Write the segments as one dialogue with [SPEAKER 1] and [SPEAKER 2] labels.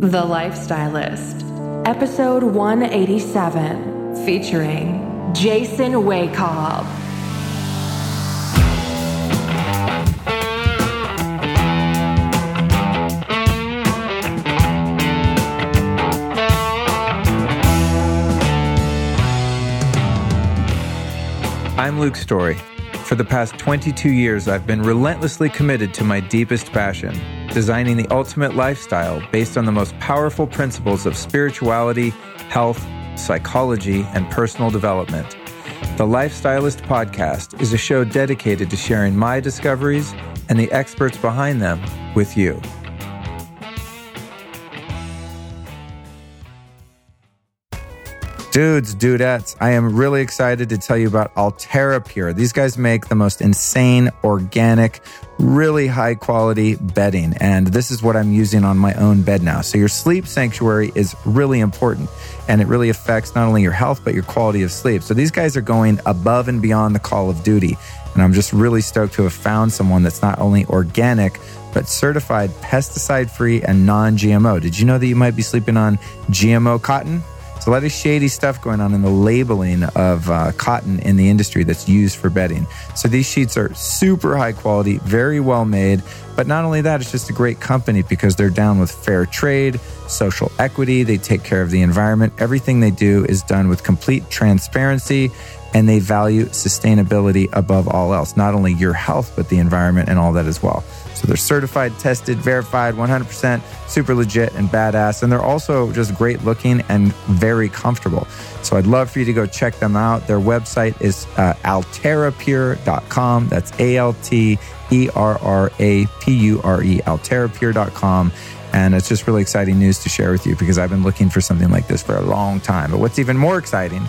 [SPEAKER 1] The Lifestylist, episode 187, featuring Jason Wachob.
[SPEAKER 2] I'm Luke Storey. For the past 22 years, I've been relentlessly committed to my deepest passion designing the ultimate lifestyle based on the most powerful principles of spirituality, health, psychology, and personal development. The Lifestylist Podcast is a show dedicated to sharing my discoveries and the experts behind them with you. Dudes, dudettes, I am really excited to tell you about Alterra Pure. These guys make the most insane, organic, really high quality bedding. And this is what I'm using on my own bed now. So your sleep sanctuary is really important and it really affects not only your health, but your quality of sleep. So these guys are going above and beyond the call of duty. And I'm just really stoked to have found someone that's not only organic, but certified pesticide free and non GMO. Did you know that you might be sleeping on GMO cotton? A lot of shady stuff going on in the labeling of uh, cotton in the industry that's used for bedding. So these sheets are super high quality, very well made. But not only that, it's just a great company because they're down with fair trade, social equity, they take care of the environment. Everything they do is done with complete transparency and they value sustainability above all else, not only your health, but the environment and all that as well. So they're certified, tested, verified, 100% super legit and badass. And they're also just great looking and very comfortable. So I'd love for you to go check them out. Their website is uh, alterrapure.com. That's A L T E R R A P U R E, alterrapure.com. And it's just really exciting news to share with you because I've been looking for something like this for a long time. But what's even more exciting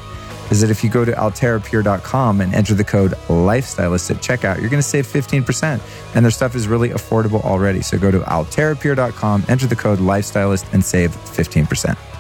[SPEAKER 2] is that if you go to alterrapure.com and enter the code lifestylist at checkout, you're going to save 15%. And their stuff is really affordable already. So go to alterrapure.com, enter the code lifestylist, and save 15%.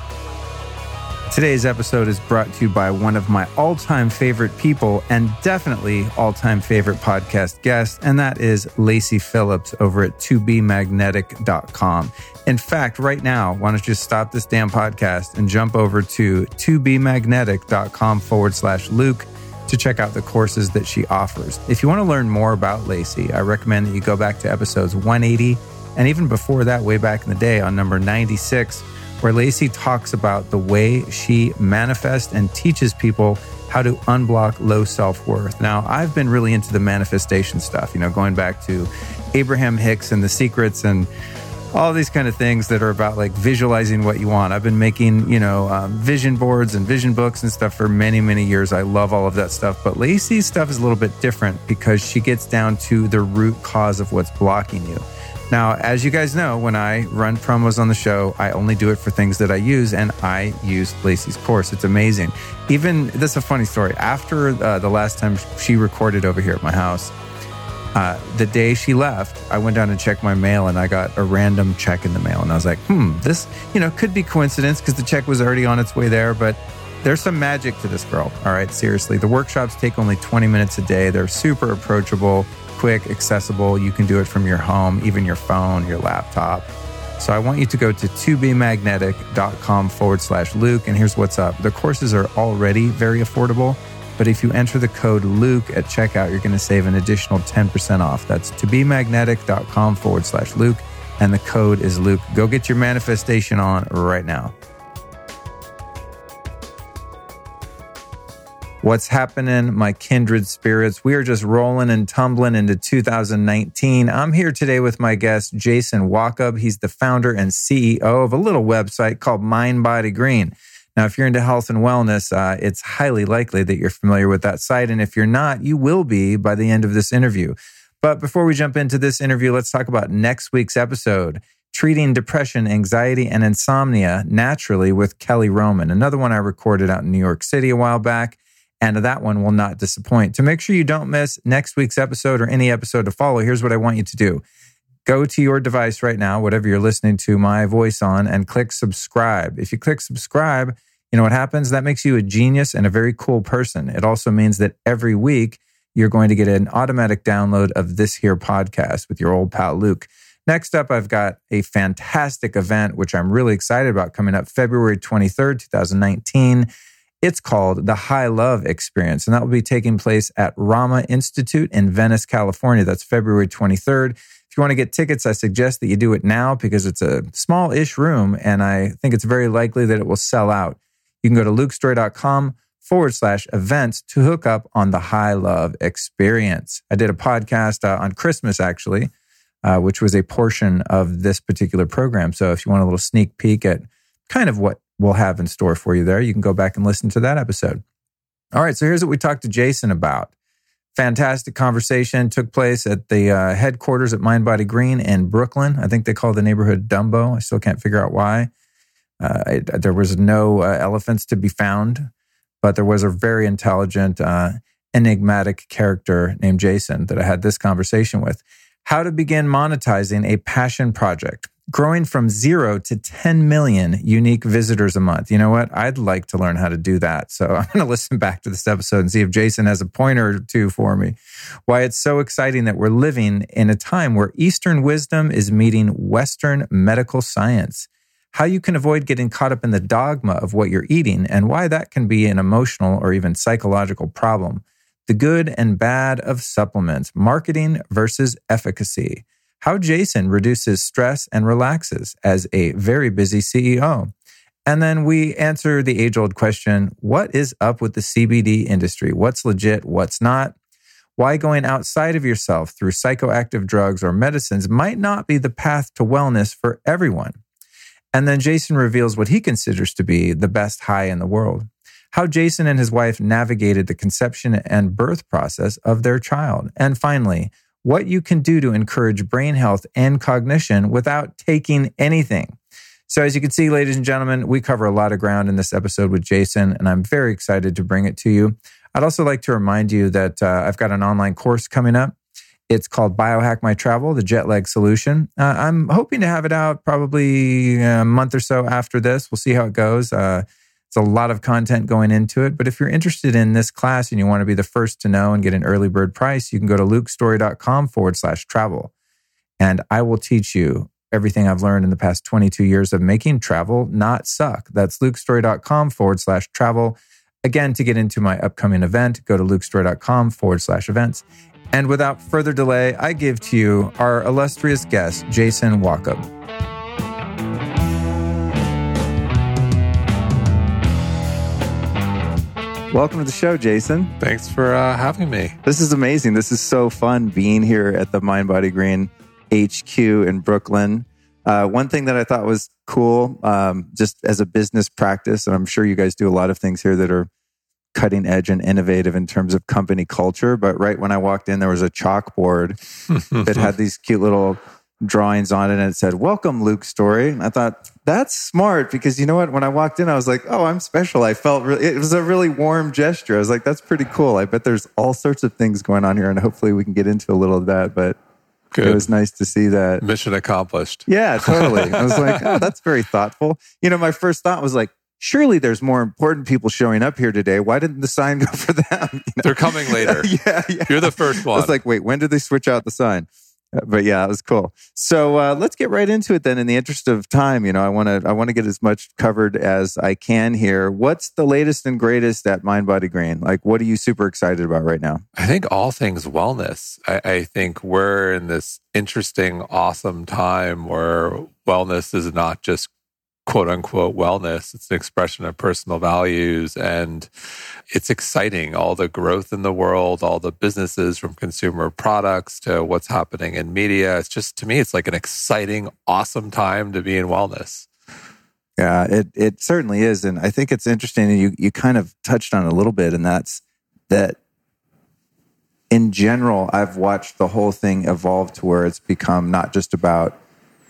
[SPEAKER 2] Today's episode is brought to you by one of my all time favorite people and definitely all time favorite podcast guest, and that is Lacy Phillips over at 2bmagnetic.com. In fact, right now, why don't you stop this damn podcast and jump over to 2bmagnetic.com forward slash Luke to check out the courses that she offers. If you want to learn more about Lacy, I recommend that you go back to episodes 180 and even before that, way back in the day on number 96 where Lacy talks about the way she manifests and teaches people how to unblock low self worth. Now, I've been really into the manifestation stuff, you know, going back to Abraham Hicks and the secrets and all these kind of things that are about like visualizing what you want. I've been making, you know, um, vision boards and vision books and stuff for many, many years. I love all of that stuff. But Lacy's stuff is a little bit different because she gets down to the root cause of what's blocking you. Now, as you guys know, when I run promos on the show, I only do it for things that I use, and I use Lacy's course. It's amazing. Even this is a funny story. After uh, the last time she recorded over here at my house, uh, the day she left, I went down and checked my mail, and I got a random check in the mail, and I was like, "Hmm, this you know could be coincidence because the check was already on its way there, but." There's some magic to this girl. All right, seriously. The workshops take only 20 minutes a day. They're super approachable quick, accessible. You can do it from your home, even your phone, your laptop. So I want you to go to 2bmagnetic.com forward slash Luke. And here's what's up the courses are already very affordable. But if you enter the code Luke at checkout, you're going to save an additional 10% off. That's to be magnetic.com forward slash Luke. And the code is Luke. Go get your manifestation on right now. What's happening, my kindred spirits? We are just rolling and tumbling into 2019. I'm here today with my guest, Jason Wachob. He's the founder and CEO of a little website called Mind Body Green. Now, if you're into health and wellness, uh, it's highly likely that you're familiar with that site. And if you're not, you will be by the end of this interview. But before we jump into this interview, let's talk about next week's episode treating depression, anxiety, and insomnia naturally with Kelly Brogan, another one I recorded out in New York City a while back and that one will not disappoint. To make sure you don't miss next week's episode or any episode to follow, here's what I want you to do. Go to your device right now, whatever you're listening to my voice on, and click subscribe. If you click subscribe, you know what happens? That makes you a genius and a very cool person. It also means that every week you're going to get an automatic download of this here podcast with your old pal Luke. Next up, I've got a fantastic event, which I'm really excited about coming up February 23rd, 2019. It's called the High Love Experience, and that will be taking place at Rama Institute in Venice, California. That's February 23rd. If you want to get tickets, I suggest that you do it now because it's a small ish room, and I think it's very likely that it will sell out. You can go to lukestorey.com forward slash events to hook up on the High Love Experience. I did a podcast uh, on Christmas, actually uh, which was a portion of this particular program. So if you want a little sneak peek at kind of what we'll have in store for you there, you can go back and listen to that episode. All right, so here's what we talked to Jason about. Fantastic conversation took place at the uh, headquarters at Mindbody Green in Brooklyn. I think they call the neighborhood Dumbo. I still can't figure out why. Uh, there was no uh, elephants to be found, but there was a very intelligent, uh, enigmatic character named Jason that I had this conversation with how to begin monetizing a passion project, growing from zero to 10 million unique visitors a month. You know what? I'd like to learn how to do that. So I'm going to listen back to this episode and see if Jason has a pointer or two for me. Why it's so exciting that we're living in a time where Eastern wisdom is meeting Western medical science. How you can avoid getting caught up in the dogma of what you're eating and why that can be an emotional or even psychological problem the good and bad of supplements, marketing versus efficacy, how Jason reduces stress and relaxes as a very busy CEO. And then we answer the age old question what is up with the CBD industry? What's legit? What's not? Why going outside of yourself through psychoactive drugs or medicines might not be the path to wellness for everyone. And then Jason reveals what he considers to be the best high in the world how Jason and his wife navigated the conception and birth process of their child. And finally, what you can do to encourage brain health and cognition without taking anything. So, as you can see, ladies and gentlemen, we cover a lot of ground in this episode with Jason, and I'm very excited to bring it to you. I'd also like to remind you that uh, I've got an online course coming up. It's called Biohack My Travel, the jet lag solution. Uh, I'm hoping to have it out probably a month or so after this. We'll see how it goes. Uh, it's a lot of content going into it. But if you're interested in this class and you want to be the first to know and get an early bird price, you can go to lukestorey.com forward slash travel. And I will teach you everything I've learned in the past 22 years of making travel not suck. That's lukestorey.com forward slash travel. Again, to get into my upcoming event, go to lukestorey.com forward slash events. And without further delay, I give to you our illustrious guest, Jason Wachob. Welcome to the show, Jason.
[SPEAKER 3] Thanks for uh, having me.
[SPEAKER 2] This is amazing. This is so fun being here at the Mind Body Green HQ in Brooklyn. Uh, one thing that I thought was cool, um, just as a business practice, and I'm sure you guys do a lot of things here that are cutting edge and innovative in terms of company culture. But right when I walked in, there was a chalkboard that had these cute little drawings on it and it said, Welcome, Luke Storey. I thought, that's smart because you know what? When I walked in, I was like, Oh, I'm special. I felt really, it was a really warm gesture. I was like, That's pretty cool. I bet there's all sorts of things going on here and hopefully we can get into a little of that. But Good. it was nice to see that.
[SPEAKER 3] Mission accomplished.
[SPEAKER 2] Yeah, totally. I was like, Oh, that's very thoughtful. You know, my first thought was like, surely there's more important people showing up here today. Why didn't the sign go for them? You
[SPEAKER 3] know? They're coming later. yeah, yeah. You're the first one.
[SPEAKER 2] I was like, wait, when did they switch out the sign? But yeah, it was cool. So uh, let's get right into it then. In the interest of time, you know, I want to I want to get as much covered as I can here. What's the latest and greatest at Mind Body Green? Like, what are you super excited about right now?
[SPEAKER 3] I think all things wellness. I, I think we're in this interesting, awesome time where wellness is not just quote unquote wellness. It's an expression of personal values and it's exciting. All the growth in the world, all the businesses from consumer products to what's happening in media. It's just, to me, it's like an exciting, awesome time to be in wellness.
[SPEAKER 2] Yeah, it, it certainly is. And I think it's interesting. And you, you kind of touched on a little bit, and that's that in general, I've watched the whole thing evolve to where it's become not just about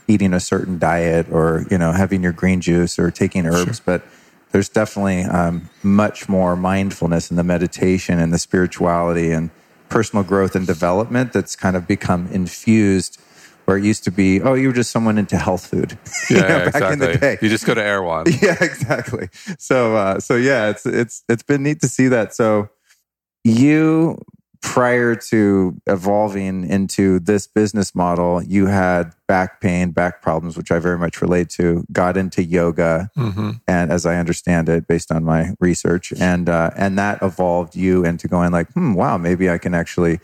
[SPEAKER 2] eating a certain diet or you know having your green juice or taking herbs, sure. but there's definitely um, much more mindfulness in the meditation and the spirituality and personal growth and development that's kind of become infused where it used to be, oh, you were just someone into health food.
[SPEAKER 3] Yeah, you know, yeah exactly. You just go to Erewhon.
[SPEAKER 2] Yeah, exactly. So, uh, so yeah, it's it's it's been neat to see that. So, you prior to evolving into this business model, you had back pain, back problems, which I very much relate to. Got into yoga, mm-hmm. and as I understand it, based on my research, and uh, and that evolved you into going like, hmm, wow, maybe I can actually,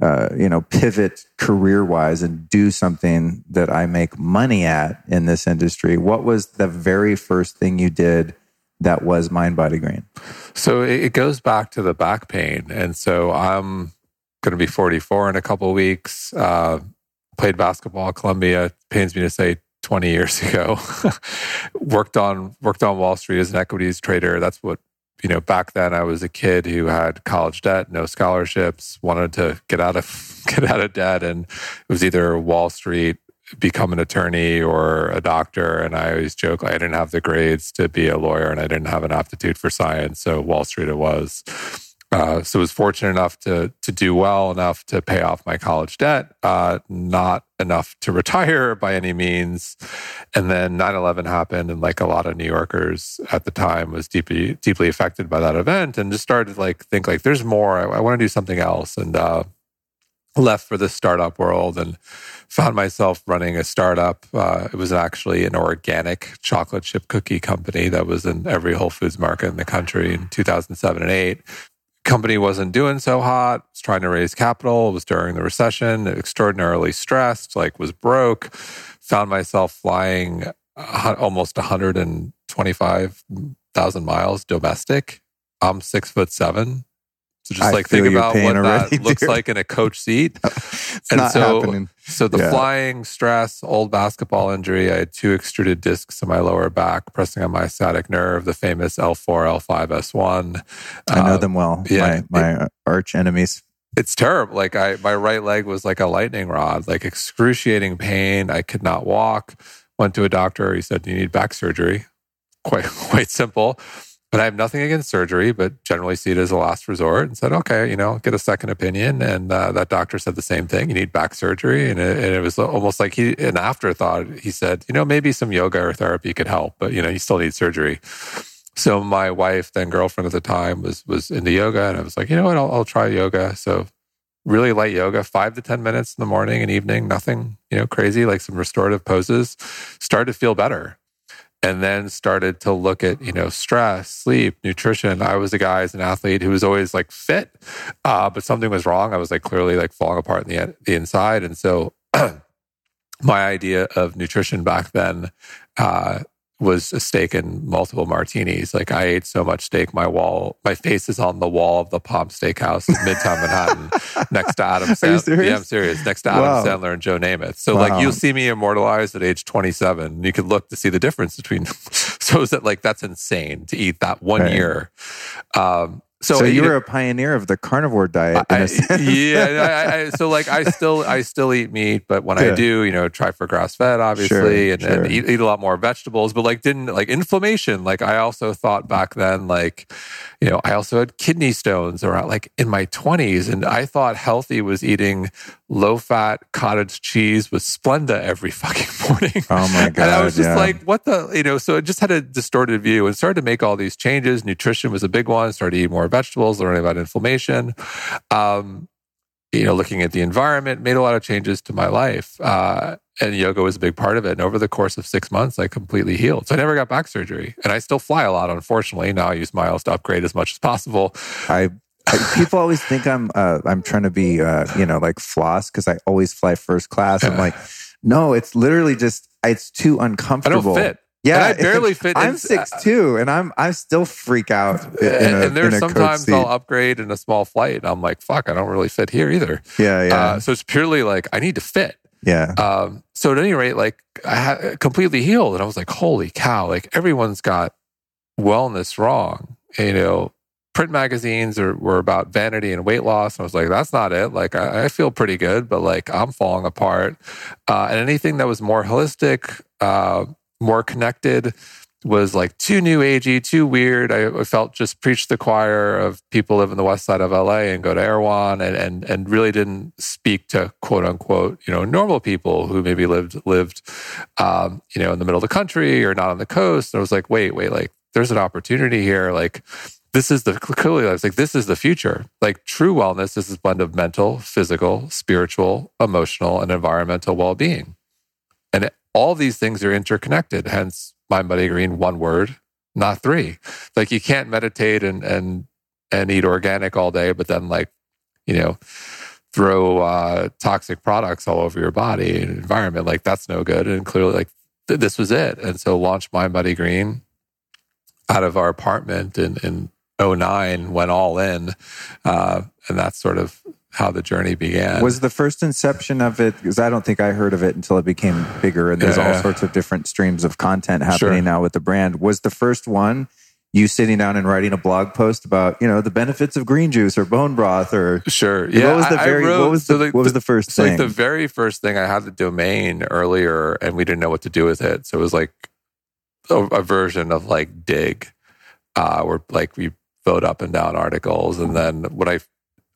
[SPEAKER 2] uh, you know, pivot career wise and do something that I make money at in this industry. What was the very first thing you did? That was Mind Body Green?
[SPEAKER 3] So it goes back to the back pain. And so I'm going to be 44 in a couple weeks. Uh, played basketball at Columbia. Pains me to say 20 years ago. worked on worked on Wall Street as an equities trader. That's what you know. Back then, I was a kid who had college debt, no scholarships, wanted to get out of get out of debt, and it was either Wall Street become an attorney or a doctor. And I always joke, like, I didn't have the grades to be a lawyer and I didn't have an aptitude for science. So Wall Street it was. Uh, so was fortunate enough to to do well enough to pay off my college debt, uh, not enough to retire by any means. And then 9-11 happened, and like a lot of New Yorkers at the time was deeply deeply affected by that event, and just started like think like there's more. I, I want to do something else, and uh, left for the startup world and found myself running a startup. Uh, it was actually an organic chocolate chip cookie company that was in every Whole Foods market in the country in 2007 and 8. Company wasn't doing so hot, was trying to raise capital, it was during the recession, extraordinarily stressed, like was broke, found myself flying almost 125,000 miles domestic. I'm six foot seven, so just I like think about what already, that looks like in a coach seat.
[SPEAKER 2] it's and not
[SPEAKER 3] so,
[SPEAKER 2] happening.
[SPEAKER 3] So the yeah. flying, stress, old basketball injury, I had two extruded discs in my lower back, pressing on my sciatic nerve, the famous L4, L5, S1.
[SPEAKER 2] I know um, them well. Yeah, my, my it, arch enemies.
[SPEAKER 3] It's terrible. Like I, my right leg was like a lightning rod, like excruciating pain. I could not walk. Went to a doctor. He said, "You need back surgery." Quite, quite simple but I have nothing against surgery, but generally see it as a last resort and said, okay, you know, get a second opinion. And uh, that doctor said the same thing. You need back surgery. And it, and it, was almost like he, an afterthought, he said, you know, maybe some yoga or therapy could help, but, you know, you still need surgery. So my wife, then girlfriend at the time, was was into yoga. And I was like, you know what, I'll, I'll try yoga. So really light yoga, five to 10 minutes in the morning and evening, nothing, you know, crazy, like some restorative poses, started to feel better and then started to look at you know stress sleep nutrition. I was a guy as an athlete who was always like fit uh, but something was wrong. I was like clearly like falling apart in the, the inside. And so my idea of nutrition back then uh, was a steak and multiple martinis. Like I ate so much steak, my wall, my face is on the wall of the Palm Steakhouse in Midtown Manhattan, next to Adam.
[SPEAKER 2] Sandler.
[SPEAKER 3] Yeah, I'm serious. Next to Adam wow. Sandler and Joe Namath. So wow. like you'll see me immortalized at age 27. You can look to see the difference between. so is that like that's insane to eat that one right. year.
[SPEAKER 2] Um, so, so you were a pioneer of the carnivore diet. I,
[SPEAKER 3] yeah. I, I, so like I still I still eat meat, but when yeah. I do, you know, try for grass fed, obviously, sure, and, sure. and eat, eat, a lot more vegetables. But like didn't like inflammation. Like I also thought back then, like you know, I also had kidney stones around like in my twenties, and I thought healthy was eating low fat cottage cheese with Splenda every fucking morning.
[SPEAKER 2] Oh my god!
[SPEAKER 3] and I was just
[SPEAKER 2] yeah.
[SPEAKER 3] like, what the you know? So it just had a distorted view and started to make all these changes. Nutrition was a big one. Started to eat more vegetables, learning about inflammation. Um, you know, looking at the environment, made a lot of changes to my life. Uh, and yoga was a big part of it. And over the course of six months, I completely healed. So I never got back surgery. And I still fly a lot, unfortunately. Now I use miles to upgrade as much as possible.
[SPEAKER 2] I people always think I'm uh, I'm trying to be uh, you know like floss because I always fly first class. I'm like, no, it's literally just it's too uncomfortable.
[SPEAKER 3] I don't fit.
[SPEAKER 2] Yeah,
[SPEAKER 3] and I barely fit.
[SPEAKER 2] I'm six two, and I'm I still freak out. In
[SPEAKER 3] and, a, and there's sometimes I'll upgrade in a small flight. And I'm like, fuck, I don't really fit here either.
[SPEAKER 2] Yeah, yeah. Uh,
[SPEAKER 3] so it's purely like I need to fit.
[SPEAKER 2] Yeah.
[SPEAKER 3] Um, so at any rate, like I had completely healed, and I was like, holy cow! Like everyone's got wellness wrong. You know, print magazines are, were about vanity and weight loss. And I was like, that's not it. Like, I, I feel pretty good, but like, I'm falling apart. Uh, and anything that was more holistic, uh, more connected was like too new agey, too weird. I felt just preached the choir of people live in the west side of LA and go to Erewhon and, and, and really didn't speak to quote unquote, you know, normal people who maybe lived, lived, um, you know, in the middle of the country or not on the coast. And I was like, wait, wait, like there's an opportunity here. Like this is the clearly I was like, this is the future. Like true wellness is a blend of mental, physical, spiritual, emotional, and environmental well-being. And all these things are interconnected. Hence Mind Body Green, one word, not three. Like you can't meditate and and and eat organic all day, but then like, you know, throw uh, toxic products all over your body and environment. Like that's no good. And clearly, like th- this was it. And so launched Mind Body Green out of our apartment in in 09 went all in. Uh, and that's sort of how the journey began.
[SPEAKER 2] Was the first inception of it, because I don't think I heard of it until it became bigger and there's
[SPEAKER 3] Yeah.
[SPEAKER 2] all sorts of different streams of content happening
[SPEAKER 3] Sure.
[SPEAKER 2] now with the brand. Was the first one you sitting down and writing a blog post about, you know, the benefits of green juice or bone broth or
[SPEAKER 3] Sure. Yeah.
[SPEAKER 2] what was the
[SPEAKER 3] I- I
[SPEAKER 2] very
[SPEAKER 3] wrote-
[SPEAKER 2] what was
[SPEAKER 3] so
[SPEAKER 2] the, what was the first
[SPEAKER 3] So
[SPEAKER 2] thing?
[SPEAKER 3] like the very first thing, I had the domain earlier, and we didn't know what to do with it. So it was like a, a version of like Digg, uh, where like we vote up and down articles, and then what I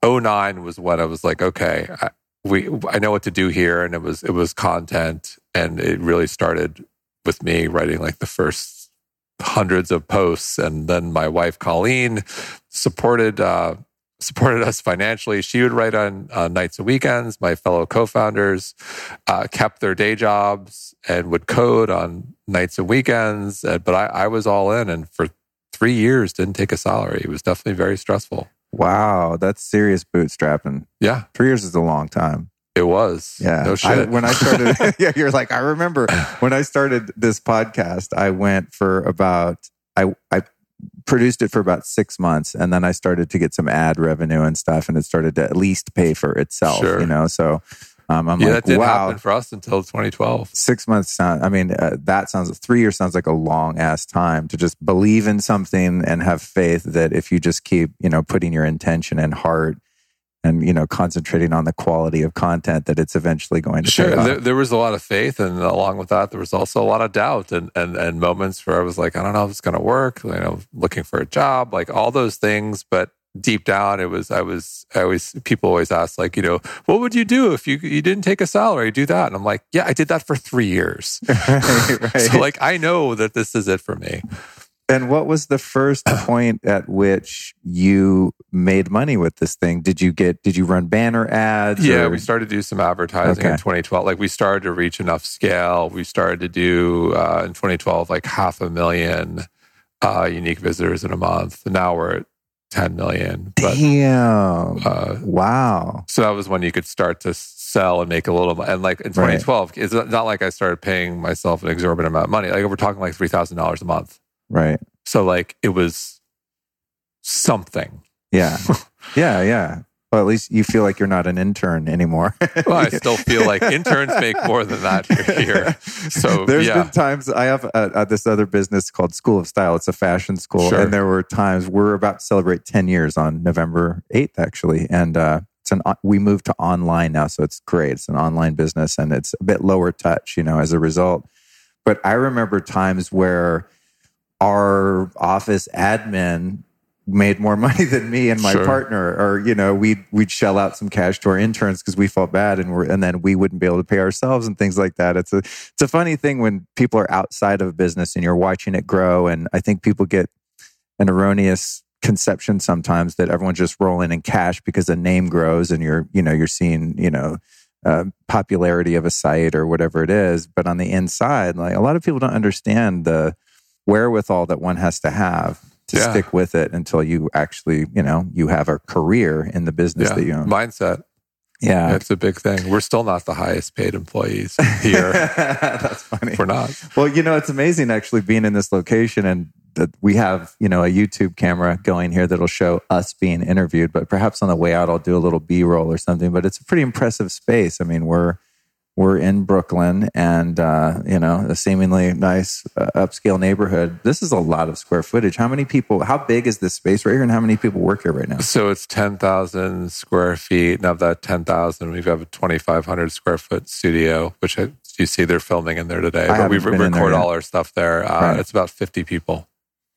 [SPEAKER 3] 09 was when I was like, okay, I, we I know what to do here, and it was it was content, and it really started with me writing like the first hundreds of posts, and then my wife Colleen supported. Uh, supported us financially. She would write on uh, nights and weekends. My fellow co-founders uh, kept their day jobs and would code on nights and weekends. Uh, but I, I was all in, and for three years didn't take a salary. It was definitely very stressful.
[SPEAKER 2] wow, that's serious bootstrapping.
[SPEAKER 3] Yeah,
[SPEAKER 2] Three years is a long time.
[SPEAKER 3] it was.
[SPEAKER 2] Yeah.
[SPEAKER 3] no
[SPEAKER 2] I,
[SPEAKER 3] shit.
[SPEAKER 2] when I started, yeah, you're like, I remember when I started this podcast, I went for about, I, I produced it for about six months and then I started to get some ad revenue and stuff and it started to at least pay for itself,
[SPEAKER 3] Sure.
[SPEAKER 2] you know? So um, I'm
[SPEAKER 3] yeah,
[SPEAKER 2] like,
[SPEAKER 3] that didn't
[SPEAKER 2] wow.
[SPEAKER 3] happen for us until 2012.
[SPEAKER 2] Six months sound. I mean, uh, that sounds. Three years sounds like a long ass time to just believe in something and have faith that if you just keep, you know, putting your intention and heart and you know concentrating on the quality of content, that it's eventually going to
[SPEAKER 3] Sure, there, there was a lot of faith, and along with that, there was also a lot of doubt and and and moments where I was like, I don't know if it's going to work. You know, looking for a job, like all those things, but deep down, it was I was I always people always ask like, you know, what would you do if you you didn't take a salary? Do that, and I'm like, yeah, I did that for three years.
[SPEAKER 2] right, right.
[SPEAKER 3] So like, I know that this is it for me.
[SPEAKER 2] and what was the first point at which you made money with this thing? Did you get? Did you run banner ads?
[SPEAKER 3] Yeah,
[SPEAKER 2] or-
[SPEAKER 3] we started to do some advertising in 2012. Like we started to reach enough scale. We started to do uh, in 2012 like half a million uh, unique visitors in a month. And now we're at 10 million. But
[SPEAKER 2] Damn!
[SPEAKER 3] uh,
[SPEAKER 2] wow.
[SPEAKER 3] so that was when you could start to sell and make a little. And like in
[SPEAKER 2] Right.
[SPEAKER 3] 2012, it's not like I started paying myself an exorbitant amount of money. Like we're talking like three thousand dollars a month.
[SPEAKER 2] Right.
[SPEAKER 3] So like it was something.
[SPEAKER 2] Yeah. yeah. Yeah. Well, at least you feel like you're not an intern anymore.
[SPEAKER 3] Well, I still feel like interns make more than that for here. So
[SPEAKER 2] There's
[SPEAKER 3] yeah.
[SPEAKER 2] been times I have uh uh this other business called School of Style. It's a fashion school,
[SPEAKER 3] Sure.
[SPEAKER 2] and there were times we're about to celebrate 10 years on November 8th, actually, and uh, it's an we moved to online now, so it's great. It's an online business, and it's a bit lower touch, you know, as a result. But I remember times where our office admin made more money than me and my
[SPEAKER 3] Sure.
[SPEAKER 2] partner or you know we'd we'd shell out some cash to our interns because we felt bad and we're and then we wouldn't be able to pay ourselves and things like that. It's a it's a funny thing when people are outside of a business and you're watching it grow and i think people get an erroneous conception sometimes that everyone's just rolling in cash because a name grows and you're you know you're seeing you know uh, popularity of a site or whatever it is. But on the inside like a lot of people don't understand the wherewithal that one has to have to
[SPEAKER 3] Yeah.
[SPEAKER 2] stick with it until you actually you know you have a career in the business
[SPEAKER 3] yeah.
[SPEAKER 2] that you own
[SPEAKER 3] mindset.
[SPEAKER 2] yeah
[SPEAKER 3] That's a big thing. We're still not the highest paid employees here.
[SPEAKER 2] that's funny
[SPEAKER 3] We're not.
[SPEAKER 2] Well, you know, it's amazing actually being in this location and that we have, you know, a YouTube camera going here that'll show us being interviewed, but perhaps on the way out I'll do a little B-roll or something, but it's a pretty impressive space. I mean, we're we're in Brooklyn and uh, you know, a seemingly nice uh, upscale neighborhood. This is a lot of square footage. How many people how big is this space right here and how many people work here right now?
[SPEAKER 3] So it's 10,000 square feet. And of that 10,000, we have a 2,500 square foot studio, which I, you see they're filming in there today.
[SPEAKER 2] I
[SPEAKER 3] but we record all our stuff there. Uh,
[SPEAKER 2] Right.
[SPEAKER 3] It's about 50 people.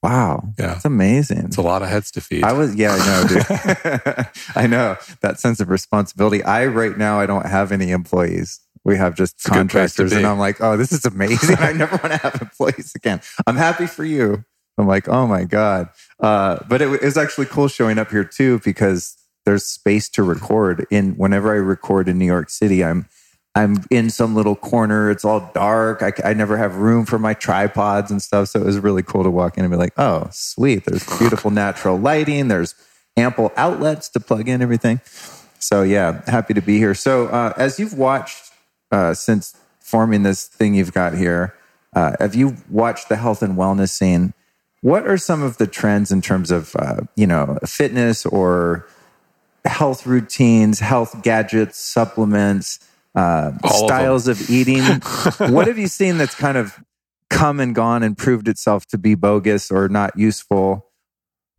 [SPEAKER 2] Wow.
[SPEAKER 3] Yeah.
[SPEAKER 2] That's amazing.
[SPEAKER 3] It's a lot of heads to feed.
[SPEAKER 2] I was, yeah, I know, dude. I know that sense of responsibility. I right now I don't have any employees. We have just
[SPEAKER 3] a good place to
[SPEAKER 2] contractors, and. I'm like, oh, this is amazing. I never want to have employees again. I'm happy for you. I'm like, oh my God. Uh, but it, it was actually cool showing up here too because there's space to record. In whenever I record in New York City, I'm I'm in some little corner. It's all dark. I, I never have room for my tripods and stuff. So it was really cool to walk in and be like, oh, sweet. There's beautiful natural lighting. There's ample outlets to plug in everything. So yeah, happy to be here. So uh, as you've watched uh, since forming this thing you've got here, uh, have you watched the health and wellness scene? What are some of the trends in terms of uh, you know fitness or health routines, health gadgets, supplements, uh, styles of, of eating? what have you seen that's kind of come and gone and proved itself to be bogus or not useful?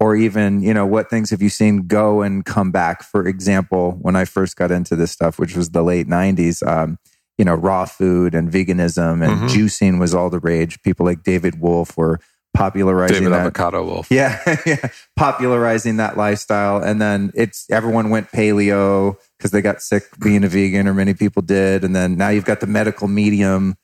[SPEAKER 2] or even you know what things have you seen go and come back for example when i first got into this stuff which was the late 90s um, you know raw food and veganism and mm-hmm. juicing was all the rage. People like david wolfe were popularizing
[SPEAKER 3] david
[SPEAKER 2] that
[SPEAKER 3] avocado wolf.
[SPEAKER 2] Yeah yeah. Popularizing that lifestyle. And then it's everyone went paleo because they got sick being a vegan or many people did. And then now you've got the medical medium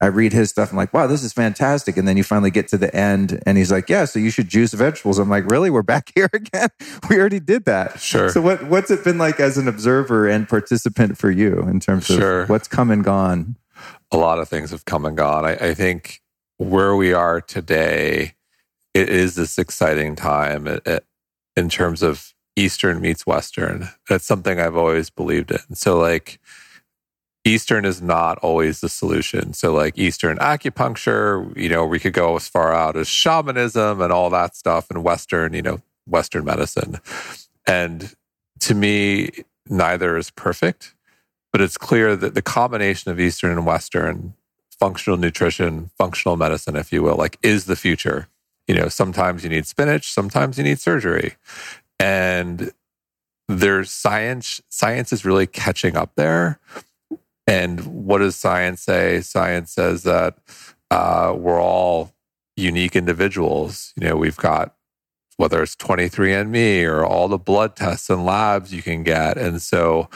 [SPEAKER 2] I read his stuff. I'm like, wow, this is fantastic. And then you finally get to the end and he's like, yeah, so you should juice vegetables. I'm like, really? We're back here again? we already did that.
[SPEAKER 3] Sure.
[SPEAKER 2] So what, what's it been like as an observer and participant for you in terms of sure. what's come and gone?
[SPEAKER 3] A lot of things have come and gone. I, I think where we are today, it is this exciting time it, it, in terms of Eastern meets Western. That's something I've always believed in. So like, Eastern is not always the solution. So, like Eastern acupuncture, you know, we could go as far out as shamanism and all that stuff, and Western, you know, Western medicine. And to me, neither is perfect, but it's clear that the combination of Eastern and Western functional nutrition, functional medicine, if you will, like is the future. You know, sometimes you need spinach, sometimes you need surgery. And there's science, science is really catching up there and what does science say? Science says that uh, we're all unique individuals. You know, we've got whether it's 23andMe or all the blood tests and labs you can get. And so,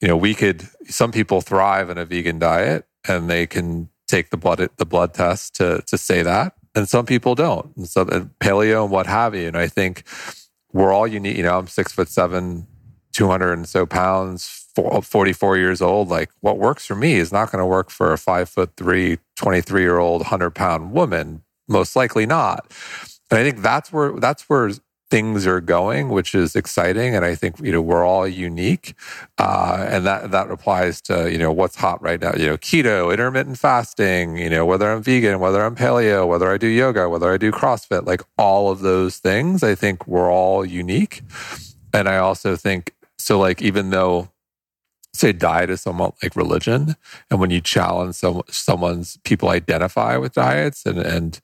[SPEAKER 3] you know, we could, some people thrive in a vegan diet and they can take the blood, the blood test to, to say that. And some people don't. And so and paleo and what have you. And I think we're all unique. You know, I'm six foot seven, 200 and so pounds, 44 years old, like what works for me is not going to work for a five foot three, 23 year old, 100 pound woman. Most likely not. And I think that's where, that's where things are going, which is exciting. And I think, you know, we're all unique. Uh, and that, that applies to, you know, what's hot right now, you know, keto, intermittent fasting, you know, whether I'm vegan, whether I'm paleo, whether I do yoga, whether I do CrossFit, like all of those things, I think we're all unique. And I also think, so like, even though say diet is somewhat like religion. And when you challenge some, someone's people identify with diets and, and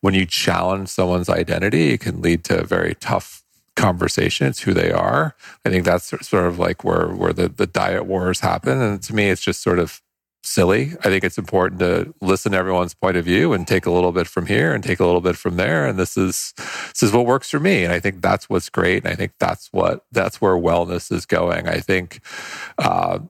[SPEAKER 3] when you challenge someone's identity it can lead to a very tough conversation. It's who they are. I think that's sort of like where where the, the diet wars happen. And to me it's just sort of silly. I think it's important to listen to everyone's point of view and take a little bit from here and take a little bit from there. And this is this is what works for me. And I think that's what's great. And I think that's what that's where wellness is going. I think uh,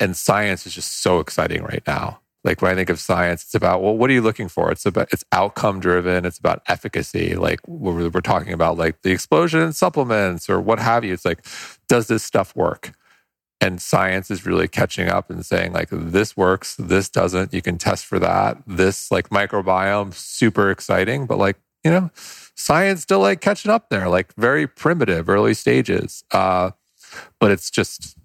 [SPEAKER 3] and science is just so exciting right now. Like when I think of science, it's about well, what are you looking for? It's about it's outcome driven. It's about efficacy. Like we're, we're talking about like the explosion in supplements or what have you. It's like, does this stuff work? And science is really catching up and saying like this works this doesn't you can test for that this like microbiome super exciting but like you know science still like catching up there like very primitive early stages uh but it's just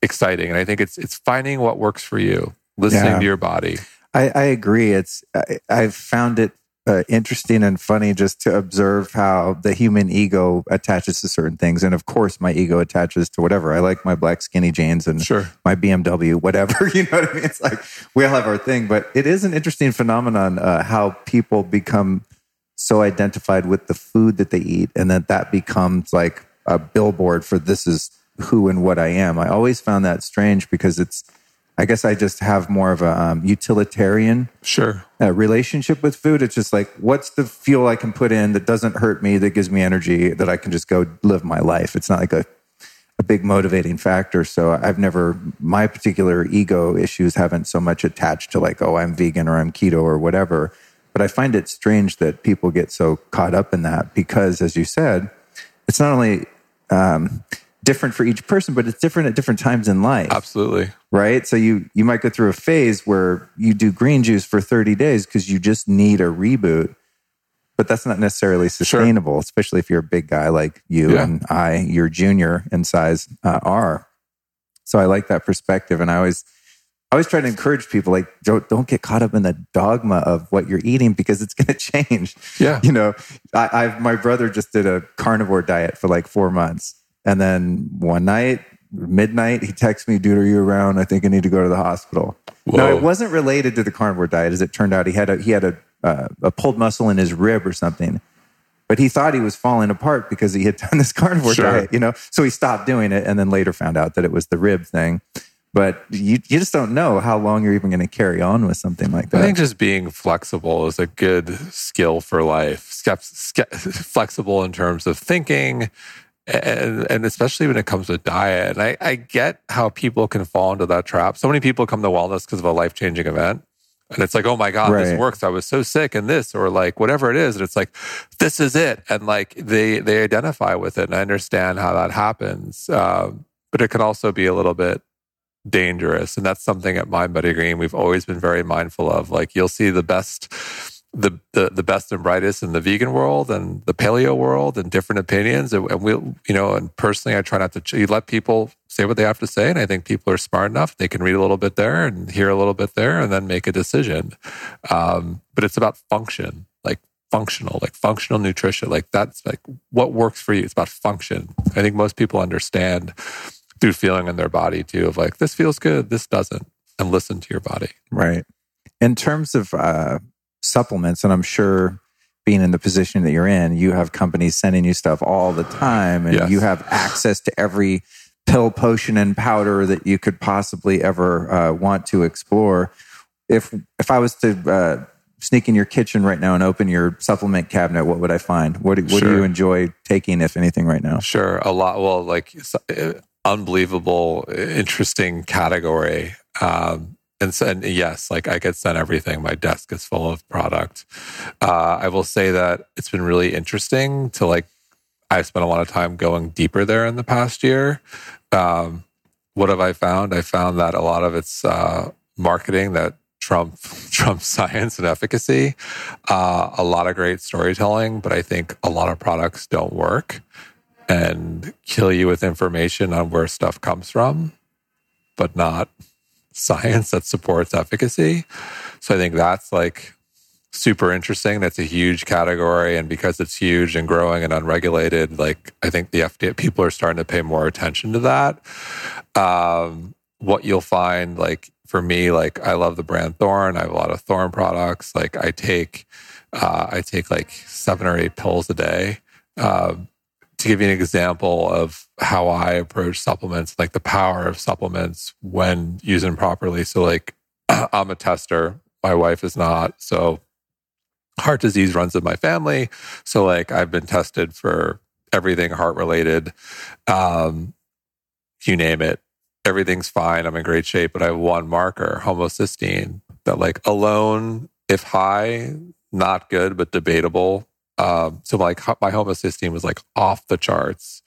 [SPEAKER 3] exciting and i think it's it's finding what works for you listening yeah. to your body
[SPEAKER 2] I, I agree it's I, i've found it uh, interesting and funny just to observe how the human ego attaches to certain things. And of course, my ego attaches to whatever. I like my black skinny jeans and
[SPEAKER 3] sure.
[SPEAKER 2] my BMW, whatever. You know what I mean? It's like we all have our thing, but it is an interesting phenomenon uh, how people become so identified with the food that they eat and that that becomes like a billboard for this is who and what I am. I always found that strange because it's, I guess I just have more of a um, utilitarian
[SPEAKER 3] sure
[SPEAKER 2] uh, relationship with food. It's just like, what's the fuel I can put in that doesn't hurt me, that gives me energy, that I can just go live my life. It's not like a a big motivating factor. So I've never my particular ego issues haven't so much attached to like, oh, I'm vegan or I'm keto or whatever. But I find it strange that people get so caught up in that because, as you said, it's not only um, different for each person, but it's different at different times in life.
[SPEAKER 3] Absolutely.
[SPEAKER 2] Right. So you, you might go through a phase where you do green juice for 30 days because you just need a reboot. But that's not necessarily sustainable, sure. especially if you're a big guy like you yeah. and I, you're junior in size, uh, are. So I like that perspective. And I always, I always try to encourage people like don't don't get caught up in the dogma of what you're eating because it's going to change.
[SPEAKER 3] Yeah,
[SPEAKER 2] you know, I, I my brother just did a carnivore diet for like four months, and then one night midnight he texts me, "Dude, are you around? I think I need to go to the hospital." Whoa. No, it wasn't related to the carnivore diet. As it turned out, he had a he had a uh, a pulled muscle in his rib or something. But he thought he was falling apart because he had done this carnivore sure. diet, you know. So he stopped doing it, and then later found out that it was the rib thing but you, you just don't know how long you're even going to carry on with something like that.
[SPEAKER 3] I think just being flexible is a good skill for life. flexible in terms of thinking, and, and especially when it comes to diet. And I, I get how people can fall into that trap. So many people come to wellness because of a life changing event. And it's like, oh my God, right. this works. I was so sick and this, or like whatever it is. And it's like, this is it. And like they they identify with it. And I understand how that happens. Um, but it can also be a little bit dangerous. And that's something at Mind Body Green we've always been very mindful of. Like you'll see the best the, the the best and brightest in the vegan world and the paleo world and different opinions. And, and we you know and personally I try not to you let people say what they have to say. And I think people are smart enough. They can read a little bit there and hear a little bit there and then make a decision. Um, but it's about function like functional like functional nutrition. Like that's like what works for you. It's about function. I think most people understand through feeling in their body too of like this feels good this doesn't and listen to your body.
[SPEAKER 2] Right. In terms of uh, supplements and i'm sure being in the position that you're in you have companies sending you stuff all the time and yes. you have access to every pill potion and powder that you could possibly ever uh, want to explore if if i was to uh, sneak in your kitchen right now and open your supplement cabinet, what would I find? What, what sure. do you enjoy taking, if anything, right now?
[SPEAKER 3] Sure. A lot. Well, like unbelievable, interesting category. Um, and, and yes, like I get sent everything. My desk is full of product. Uh, I will say that it's been really interesting to like. I've spent a lot of time going deeper there in the past year. Um, what have I found? I found that a lot of it's uh, marketing that Trump Trump science and efficacy. Uh, a lot of great storytelling, but I think a lot of products don't work and kill you with information on where stuff comes from, but not science that supports efficacy. So I think that's like super interesting. That's a huge category. And because it's huge and growing and unregulated, like I think the FDA people are starting to pay more attention to that. Um, what you'll find, like for me, like I love the brand Thorne. I have a lot of Thorne products. Like I take, uh, I take like seven or eight pills a day. Uh, to give you an example of how I approach supplements, like the power of supplements when using properly. So, like, I'm a tester, my wife is not. So, heart disease runs in my family. So, like, I've been tested for everything heart related. Um, you name it, everything's fine. I'm in great shape. But I have one marker, homocysteine, that, like, alone, if high, not good, but debatable um, so like my homocysteine was like off the charts.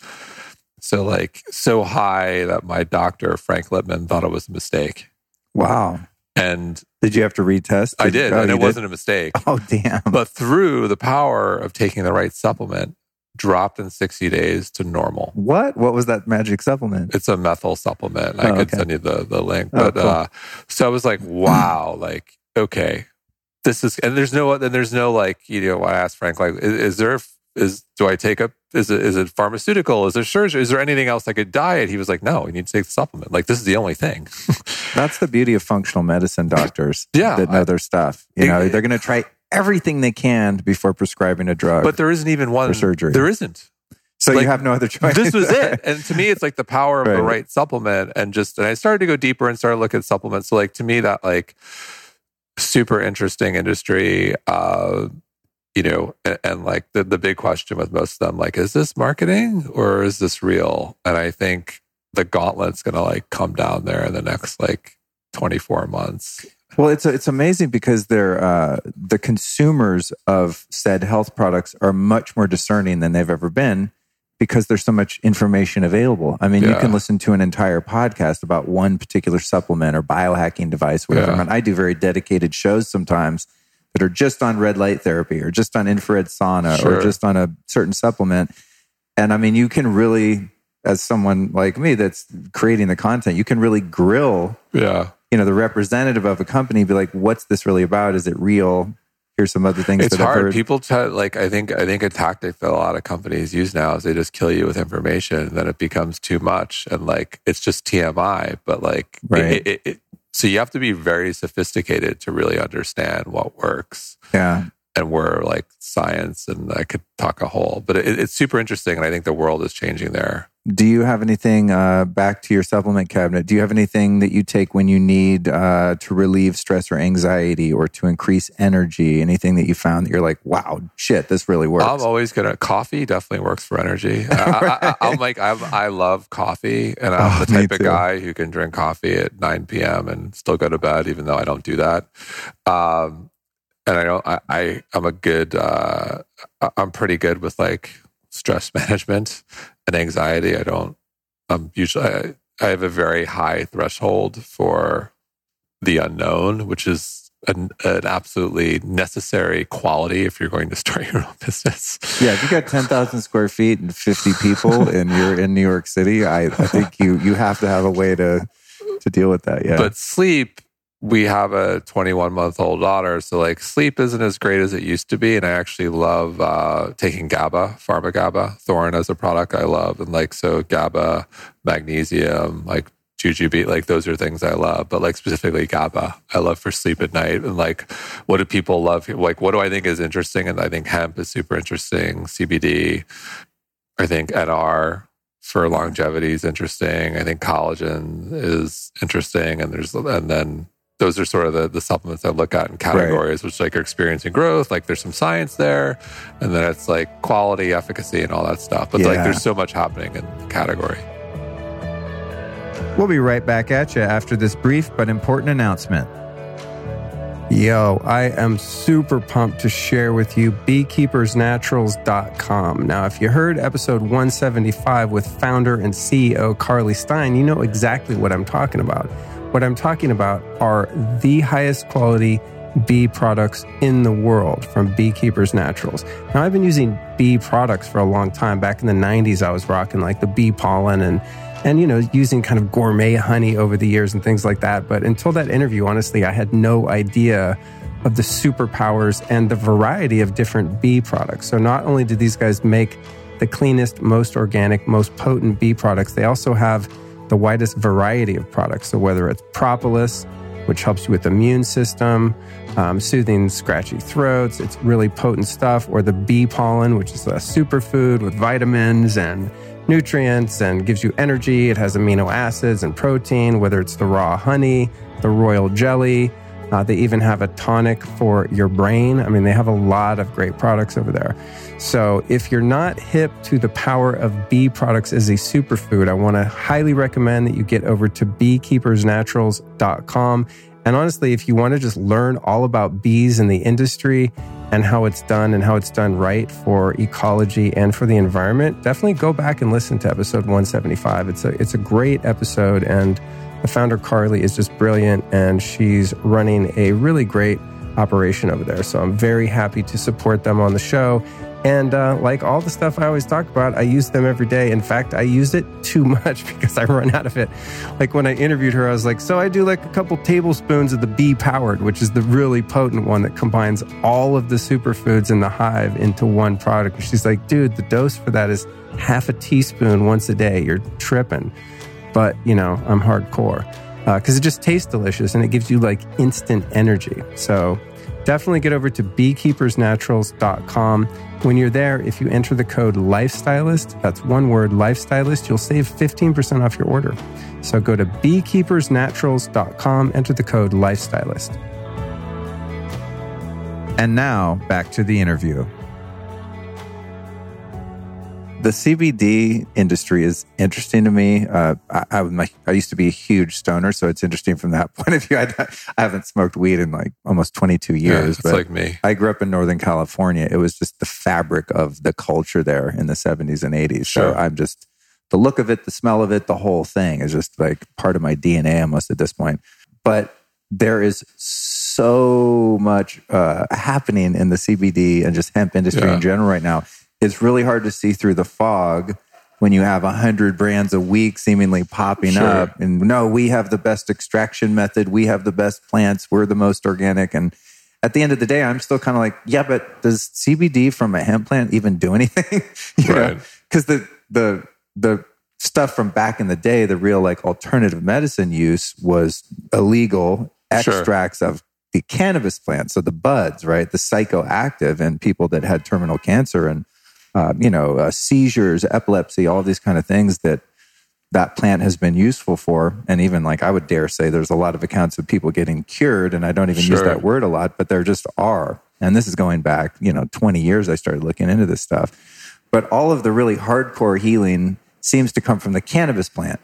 [SPEAKER 3] So like so high that my doctor Frank Lipman thought it was a mistake.
[SPEAKER 2] Wow.
[SPEAKER 3] And
[SPEAKER 2] did you have to retest?
[SPEAKER 3] Did I did, oh, and it did? wasn't a mistake.
[SPEAKER 2] Oh damn.
[SPEAKER 3] But through the power of taking the right supplement, dropped in 60 days to normal.
[SPEAKER 2] What? What was that magic supplement?
[SPEAKER 3] It's a methyl supplement. I oh, could okay. send you the, the link. Oh, but cool. uh, so I was like, wow, like, okay, this is and there's no and there's no like you know I asked Frank like is, is there is do I take a is it is it pharmaceutical is there surgery is there anything else like a diet he was like no you need to take the supplement like this is the only thing
[SPEAKER 2] that's the beauty of functional medicine doctors
[SPEAKER 3] yeah
[SPEAKER 2] that know I, their stuff you it, know they're going to try everything they can before prescribing a drug
[SPEAKER 3] but there isn't even one
[SPEAKER 2] surgery
[SPEAKER 3] there isn't
[SPEAKER 2] so like, you have no other choice.
[SPEAKER 3] This was it. And to me, it's like the power of right. the right supplement. And just, and I started to go deeper and started to look at supplements. So like to me, that like super interesting industry. Uh, you know, and, and, like the the big question with most of them, like, is this marketing or is this real? And I think the gauntlet's gonna like come down there in the next like 24 months.
[SPEAKER 2] Well, it's it's amazing because they're uh, the consumers of said health products are much more discerning than they've ever been because there's so much information available. I mean, you can listen to an entire podcast about one particular supplement or biohacking device, whatever.
[SPEAKER 3] Yeah.
[SPEAKER 2] And I do very dedicated shows sometimes that are just on red light therapy or just on infrared sauna
[SPEAKER 3] Sure.
[SPEAKER 2] or just on a certain supplement. And I mean, you can really, as someone like me that's creating the content, you can really grill
[SPEAKER 3] Yeah.
[SPEAKER 2] you know the representative of a company be like what's this really about is it real here's some other things
[SPEAKER 3] It's
[SPEAKER 2] that i've
[SPEAKER 3] hard. People try, like I think I think a tactic that a lot of companies use now is they just kill you with information, and then it becomes too much, and like it's just TMI. But like, it-
[SPEAKER 2] Right.
[SPEAKER 3] it, it, it, so you have to be very sophisticated to really understand what works.
[SPEAKER 2] yeah
[SPEAKER 3] and we're like science and I could talk a whole, but it, it's super interesting. And I think the world is changing there.
[SPEAKER 2] Do you have anything uh, back to your supplement cabinet do you have anything that you take when you need uh, to relieve stress or anxiety or to increase energy anything that you found that you're like wow shit this really works
[SPEAKER 3] I'm always gonna coffee definitely works for energy. I, I, I'm like I'm, I love coffee, and I'm
[SPEAKER 2] Oh,
[SPEAKER 3] the type of guy who can drink coffee at 9 p.m. and still go to bed, even though I don't do that. Um, and I don't. I, I I'm a good. Uh, I'm pretty good with like stress management and anxiety. I don't. I'm usually. I, I have a very high threshold for the unknown, which is an, an absolutely necessary quality if you're going to start your own business.
[SPEAKER 2] yeah if you got 10000 square feet and 50 people and you're in new york city I, I think you you have to have a way to to deal with that yeah
[SPEAKER 3] But sleep, we have a 21 month old daughter. So, like, sleep isn't as great as it used to be. And I actually love uh, taking GABA, Pharma GABA, Thorne as a product I love. And, like, so GABA, magnesium, like, jujube, like, those are things I love. But, like, specifically GABA, I love for sleep at night. And, like, what do people love? Like, what do I think is interesting? And I think hemp is super interesting. CBD, I think NR for longevity is interesting. I think collagen is interesting, and there's and then those are sort of the, the supplements I look at in categories, which like are experiencing growth. Like there's some science there, and then it's like quality, efficacy, and all that stuff. But like there's so much happening in the category.
[SPEAKER 2] We'll be right back at you after this brief but important announcement.
[SPEAKER 4] Yo, I am super pumped to share with you beekeepersnaturals.com. Now, if you heard episode 175 with founder and CEO Carly Stein, you know exactly what I'm talking about. What I'm talking about are the highest quality bee products in the world from Beekeepers Naturals. Now, I've been using bee products for a long time. Back in the 90s, I was rocking like the bee pollen and and you know using kind of gourmet honey over the years and things like that but until that interview honestly i had no idea of the superpowers and the variety of different bee products so not only do these guys make the cleanest most organic most potent bee products they also have the widest variety of products so whether it's propolis which helps you with the immune system um, soothing scratchy throats it's really potent stuff or the bee pollen which is a superfood with vitamins and nutrients and gives you energy. It has amino acids and protein, whether it's the raw honey, the royal jelly. Uh, they even have a tonic for your brain. I mean, they have a lot of great products over there. So, if you're not hip to the power of bee products as a superfood, I want to highly recommend that you get over to beekeepersnaturals.com. And honestly, if you want to just learn all about bees in the industry and how it's done and how it's done right for ecology and for the environment, definitely go back and listen to episode 175. It's a it's a great episode and the founder Carly is just brilliant and she's running a really great operation over there. So I'm very happy to support them on the show. And uh, like all the stuff I always talk about, I use them every day. In fact, I use it too much because I run out of it. Like when I interviewed her, I was like, So I do like a couple tablespoons of the bee powered, which is the really potent one that combines all of the superfoods in the hive into one product. And she's like, Dude, the dose for that is half a teaspoon once a day. You're tripping. But, you know, I'm hardcore uh, because it just tastes delicious and it gives you like instant energy. So definitely get over to beekeepersnaturals.com. When you're there, if you enter the code lifestylist, that's one word, lifestylist, you'll save 15% off your order. So go to beekeepersnaturals.com, enter the code lifestylist.
[SPEAKER 2] And now back to the interview. The CBD industry is interesting to me. Uh, I, I, my, I, used to be a huge stoner, so it's interesting from that point of view. I, I haven't smoked weed in like almost 22 years.
[SPEAKER 3] Yeah, like me.
[SPEAKER 2] I grew up in Northern California. It was just the fabric of the culture there in the 70s and 80s. Sure. So I'm just, the look of it, the smell of it, the whole thing is just like part of my DNA almost at this point. But there is so much uh, happening in the CBD and just hemp industry yeah. in general right now it's really hard to see through the fog when you have a hundred brands a week seemingly popping sure. up. And no we have the best extraction method. We have the best plants. We're the most organic. And at the end of the day i'm still kind of like yeah but does cbd from a hemp plant even do anything? Right. Because the the the stuff from back in the day the real like alternative medicine use was illegal extracts sure. of the cannabis plant so the buds right? The psychoactive and people that had terminal cancer. And uh, you know, uh, seizures, epilepsy, all these kind of things that that plant has been useful for. And even like I would dare say there's a lot of accounts of people getting cured, and I don't even sure. use that word a lot, but there just are. And this is going back, you know, 20 years I started looking into this stuff. But all of the really hardcore healing seems to come from the cannabis plant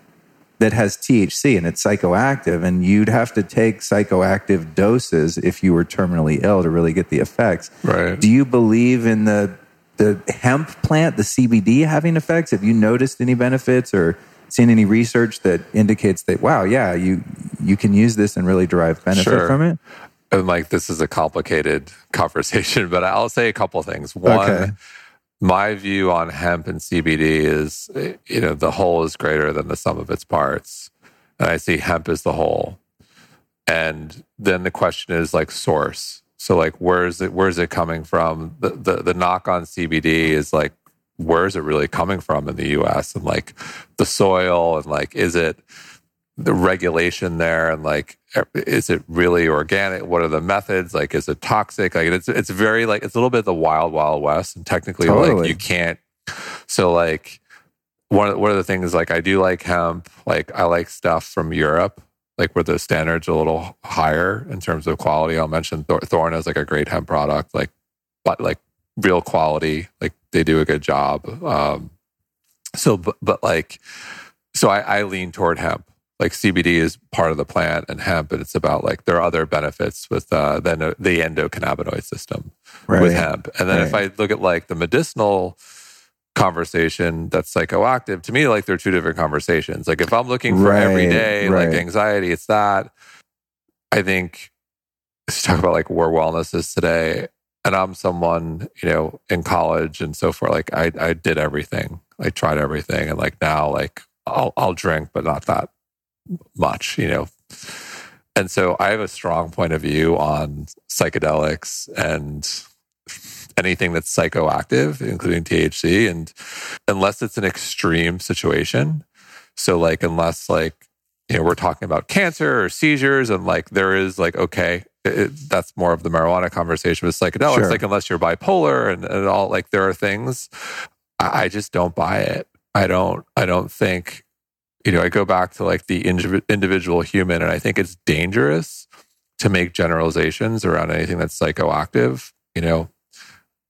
[SPEAKER 2] that has THC and it's psychoactive. And you'd have to take psychoactive doses if you were terminally ill to really get the effects.
[SPEAKER 3] Right.
[SPEAKER 2] Do you believe in the the hemp plant, the CBD, having effects? Have you noticed any benefits or seen any research that indicates that wow, yeah, you you can use this and really derive benefit
[SPEAKER 3] sure.
[SPEAKER 2] from it?
[SPEAKER 3] And like this is a complicated conversation, but I'll say a couple things. One, okay. my view on hemp and CBD is you know the whole is greater than the sum of its parts, and I see hemp as the whole. And then the question is like source so like, where is it? Where is it coming from? The, the the knock on CBD is like, where is it really coming from in the U.S. and like the soil and like, is it the regulation there and like, is it really organic? What are the methods? Like, is it toxic? Like, it's it's very like it's a little bit the wild wild west, and technically totally. like you can't. So like one of, one of the things like I do like hemp. Like I like stuff from Europe like where the standards are a little higher in terms of quality. I'll mention Thor- Thorne as like a great hemp product, like but like real quality. Like they do a good job. Um, so, but, but like, so I, I lean toward hemp. Like CBD is part of the plant and hemp, and it's about like there are other benefits with uh, then the endocannabinoid system right. with hemp. And then right. if I look at like the medicinal conversation that's psychoactive to me like they're two different conversations. Like if i'm looking for right, every day right. like anxiety it's that. I think let's talk about like where wellness is today. And i'm someone you know in college and so forth like i i did everything. I tried everything. And like now like i'll i'll drink but not that much you know. And so i have a strong point of view on psychedelics and anything that's psychoactive, including THC. And unless it's an extreme situation, so like unless like you know we're talking about cancer or seizures, and like there is like okay, it, that's more of the marijuana conversation with psychedelics. Sure. Like unless you're bipolar and, and all, like there are things I, I just don't buy it. I don't. I don't think. You know, I go back to like the individual human, and I think it's dangerous to make generalizations around anything that's psychoactive. You know,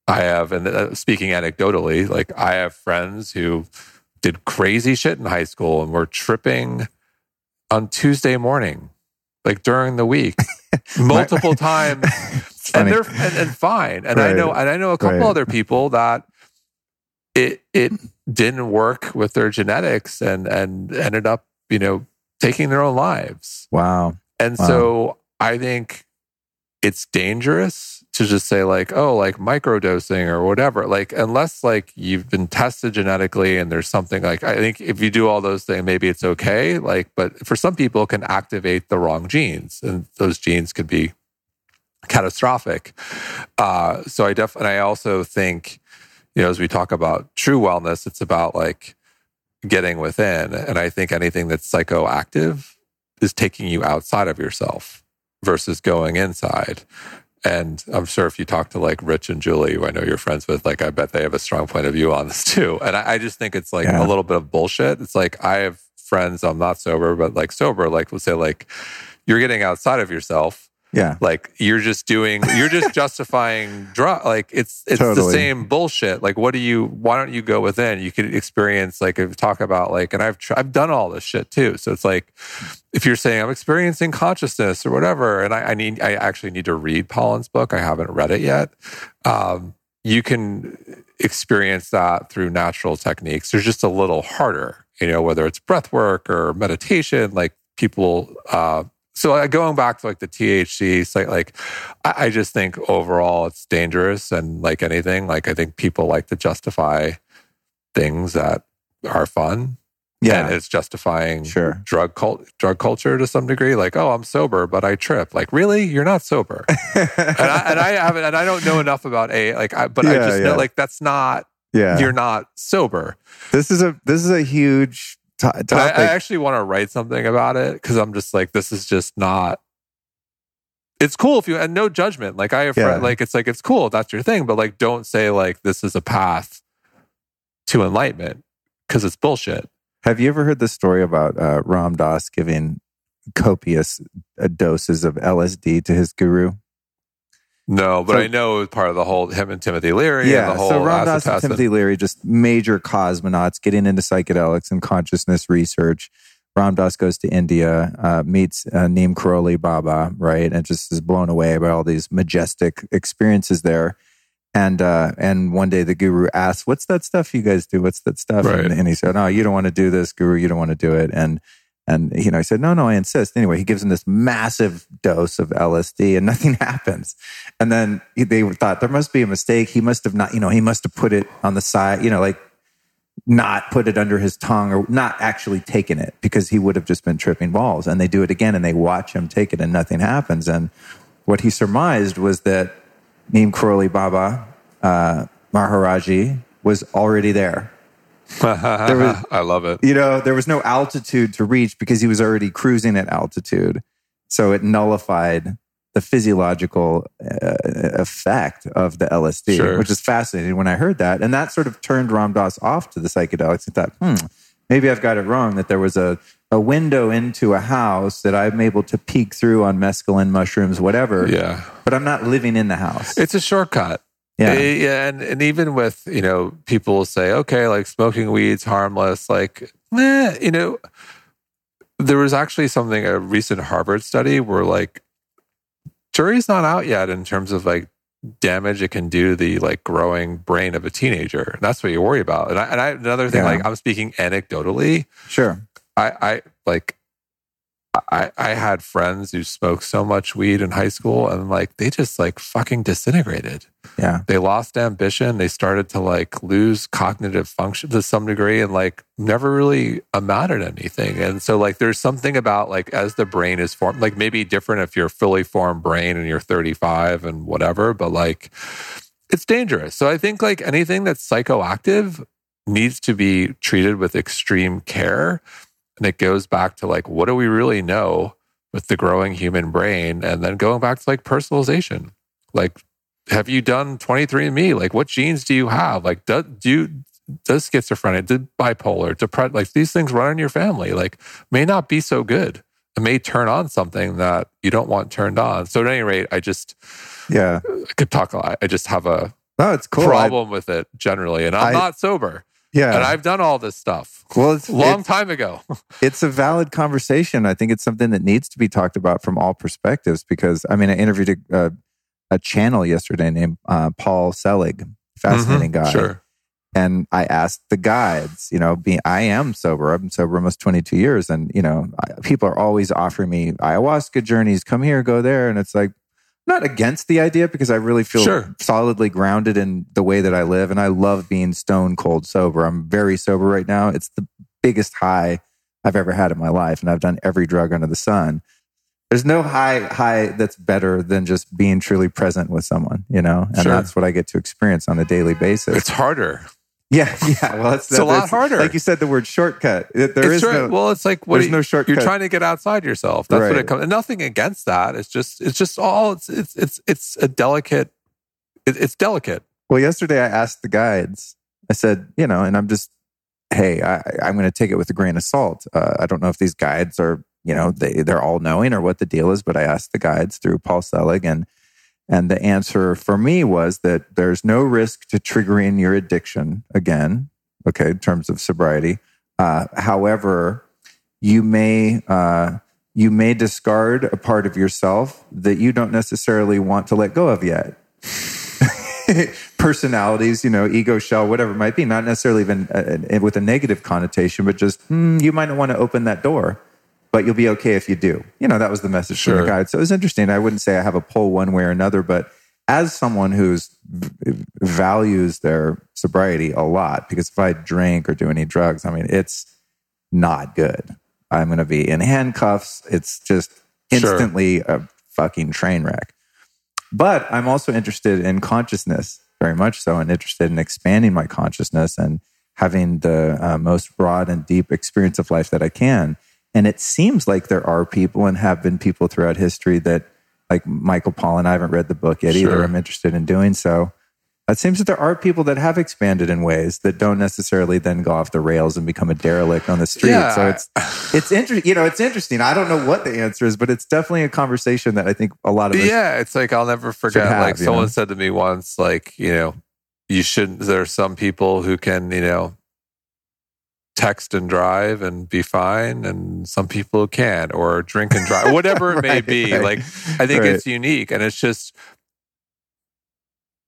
[SPEAKER 3] I have, and uh, speaking anecdotally, like I have friends who did crazy shit in high school and were tripping on Tuesday morning, like during the week, multiple times, and they're and, and fine. And right. I know, and I know a couple right. other people that it it didn't work with their genetics and and ended up, you know, taking their own lives.
[SPEAKER 2] Wow.
[SPEAKER 3] And
[SPEAKER 2] wow.
[SPEAKER 3] so I think it's dangerous to just say like oh like microdosing or whatever like unless like you've been tested genetically and there's something like i think if you do all those things maybe it's okay like but for some people can activate the wrong genes and those genes could be catastrophic. Uh so i definitely i also think you know as we talk about true wellness it's about like getting within and i think anything that's psychoactive is taking you outside of yourself versus going inside and I'm sure if you talk to like Rich and Julie, who I know you're friends with, like I bet they have a strong point of view on this too. And I, I just think it's like yeah. a little bit of bullshit. It's like I have friends, I'm not sober, but like sober, like we'll say like you're getting outside of yourself
[SPEAKER 2] Yeah.
[SPEAKER 3] Like you're just doing, you're just justifying drug. Like it's it's the same bullshit. Like what do you? Why don't you go within? You could experience like if talk about like, and I've tr- I've done all this shit too. So it's like if you're saying I'm experiencing consciousness or whatever, and I, I need I actually need to read Pollan's book. I haven't read it yet. Um, you can experience that through natural techniques. They're just a little harder, you know, whether it's breath work or meditation. Like people, uh, so going back to like the THC site, like I, I just think overall it's dangerous and like anything, like I think people like to justify things that are fun.
[SPEAKER 2] Yeah.
[SPEAKER 3] And it's justifying
[SPEAKER 2] Sure.
[SPEAKER 3] drug cult, drug culture to some degree. Like, oh, I'm sober, but I trip. Like, really? You're not sober. and I and I haven't and I don't know enough about a like I but I just
[SPEAKER 2] yeah.
[SPEAKER 3] know like that's not
[SPEAKER 2] yeah.
[SPEAKER 3] you're not sober.
[SPEAKER 2] this is a this is a huge to-
[SPEAKER 3] And I. I actually want to write something about it because I'm just like this is just not. It's cool if you and no judgment. Like I have
[SPEAKER 2] Yeah.
[SPEAKER 3] friend, like it's like it's cool if that's your thing, but like don't say like this is a path to enlightenment because it's bullshit.
[SPEAKER 2] Have you ever heard the story about uh, Ram Dass giving copious uh, doses of LSD to his guru?
[SPEAKER 3] No, but
[SPEAKER 2] So-
[SPEAKER 3] I know it was part of the whole him and Timothy Leary. and
[SPEAKER 2] Yeah,
[SPEAKER 3] the whole
[SPEAKER 2] so Ram Dass and Timothy Leary, just major cosmonauts getting into psychedelics and consciousness research. Ram Dass goes to India, uh, meets uh, Neem Karoli Baba, right, and just is blown away by all these majestic experiences there. And uh, and one day the guru asks, "What's that stuff you guys do? What's that stuff?"
[SPEAKER 3] Right.
[SPEAKER 2] And, and he said, "No, you don't want to do this, guru. You don't want to do it." And and you know, he said, "No, no, I insist." Anyway, he gives him this massive dose of LSD, and nothing happens. And then they thought there must be a mistake. He must have not, you know, he must have put it on the side, you know, like not put it under his tongue or not actually taken it because he would have just been tripping balls. And they do it again and they watch him take it and nothing happens. And what he surmised was that Neem Karoli Baba uh, Maharaji was already there. Was-
[SPEAKER 3] I love it.
[SPEAKER 2] You know, there was no altitude to reach because he was already cruising at altitude. So it nullified the physiological uh, effect of the LSD,
[SPEAKER 3] Sure.
[SPEAKER 2] which is fascinating when I heard that. And that sort of turned Ram Dass off to the psychedelics. I thought, hmm, maybe I've got it wrong that there was a, a window into a house that I'm able to peek through on mescaline, mushrooms, whatever.
[SPEAKER 3] Yeah.
[SPEAKER 2] But I'm not living in the house.
[SPEAKER 3] It's a shortcut.
[SPEAKER 2] Yeah.
[SPEAKER 3] Eh, yeah, and, and even with, you know, people say, okay, like smoking weed's harmless, like, meh, you know, there was actually something, a recent Harvard study where like jury's not out yet in terms of like damage it can do the like growing brain of a teenager. And that's what you worry about. And I, and I another thing,
[SPEAKER 2] Yeah.
[SPEAKER 3] like I'm speaking anecdotally,
[SPEAKER 2] Sure.
[SPEAKER 3] I, I like I I had friends who smoked so much weed in high school and like they just like fucking disintegrated.
[SPEAKER 2] Yeah.
[SPEAKER 3] They lost ambition. They started to like lose cognitive function to some degree and like never really amounted to anything. And so like there's something about like as the brain is formed, like maybe different if you're fully formed brain and you're 35 and whatever, but like it's dangerous. So I think like anything that's psychoactive needs to be treated with extreme care. And it goes back to like, what do we really know with the growing human brain? And then going back to like personalization. Like, have you done 23andMe? Like, what genes do you have? Like, do, do you, does schizophrenia, did bipolar, depression, like these things run in your family, like may not be so good. It may turn on something that you don't want turned on. So at any rate, I just,
[SPEAKER 2] Yeah.
[SPEAKER 3] I could talk a lot. I just have a
[SPEAKER 2] No, it's cool. I-
[SPEAKER 3] problem with it generally. And I'm
[SPEAKER 2] I-
[SPEAKER 3] not sober.
[SPEAKER 2] Yeah.
[SPEAKER 3] And I've done all this stuff
[SPEAKER 2] well, it's
[SPEAKER 3] a long
[SPEAKER 2] it's-
[SPEAKER 3] time ago.
[SPEAKER 2] it's a valid conversation. I think it's something that needs to be talked about from all perspectives because I mean, I interviewed a, a, a channel yesterday named uh, Paul Selig, fascinating
[SPEAKER 3] Mhm,
[SPEAKER 2] guy.
[SPEAKER 3] Sure.
[SPEAKER 2] And I asked the guides, you know, being, I am sober. I've been sober almost 22 years. And, you know, I, people are always offering me ayahuasca journeys, come here, go there. And it's like, not against the idea because I really feel
[SPEAKER 3] Sure.
[SPEAKER 2] solidly grounded in the way that I live. And I love being stone cold sober. I'm very sober right now. It's the biggest high I've ever had in my life. And I've done every drug under the sun. There's no high high that's better than just being truly present with someone, you know? And
[SPEAKER 3] Sure.
[SPEAKER 2] that's what I get to experience on a daily basis.
[SPEAKER 3] It's harder.
[SPEAKER 2] Yeah, yeah. Well, it's,
[SPEAKER 3] It's a lot harder.
[SPEAKER 2] Like you said, the word shortcut. There
[SPEAKER 3] it's
[SPEAKER 2] is
[SPEAKER 3] right.
[SPEAKER 2] no.
[SPEAKER 3] well, it's like what
[SPEAKER 2] there's
[SPEAKER 3] do
[SPEAKER 2] no
[SPEAKER 3] you-
[SPEAKER 2] shortcut.
[SPEAKER 3] You're trying to get outside yourself. That's what it comes. And nothing against that. It's just it's just all it's it's it's it's a delicate. It, it's delicate.
[SPEAKER 2] well, yesterday I asked the guides. I said, you know, and I'm just, hey, I, I'm going to take it with a grain of salt. Uh, I don't know if these guides are you know, they, they're all knowing or what the deal is, but I asked the guides through Paul Selig and, and the answer for me was that there's no risk to triggering your addiction again. Okay. In terms of sobriety. Uh, however, you may, uh, you may discard a part of yourself that you don't necessarily want to let go of yet. Personalities, you know, ego shell, whatever it might be, not necessarily even uh, with a negative connotation, but just hmm, you might not want to open that door, but you'll be okay if you do. You know, that was the message
[SPEAKER 3] Sure.
[SPEAKER 2] from the guide. So it was interesting. I wouldn't say I have a pull one way or another, but as someone who's values their sobriety a lot, because if I drink or do any drugs, I mean, it's not good. I'm going to be in handcuffs. It's just
[SPEAKER 3] Sure.
[SPEAKER 2] instantly a fucking train wreck. But I'm also interested in consciousness, very much so, and interested in expanding my consciousness and having the uh, most broad and deep experience of life that I can. And it seems like there are people and have been people throughout history that, like Michael Pollan, I haven't read the book yet either.
[SPEAKER 3] Sure.
[SPEAKER 2] I'm interested in doing so. It seems that there are people that have expanded in ways that don't necessarily then go off the rails and become a derelict on the street.
[SPEAKER 3] Yeah.
[SPEAKER 2] So it's it's interesting. You know, it's interesting. I don't know what the answer is, but it's definitely a conversation that I think a lot of us.
[SPEAKER 3] yeah, it's like I'll never forget.
[SPEAKER 2] have,
[SPEAKER 3] like someone
[SPEAKER 2] know?
[SPEAKER 3] said to me once, like you know, you shouldn't. There are some people who can, you know, text and drive and be fine, and some people can't, or drink and drive, whatever it may be.
[SPEAKER 2] right.
[SPEAKER 3] Like I think
[SPEAKER 2] Right.
[SPEAKER 3] it's unique, and it's just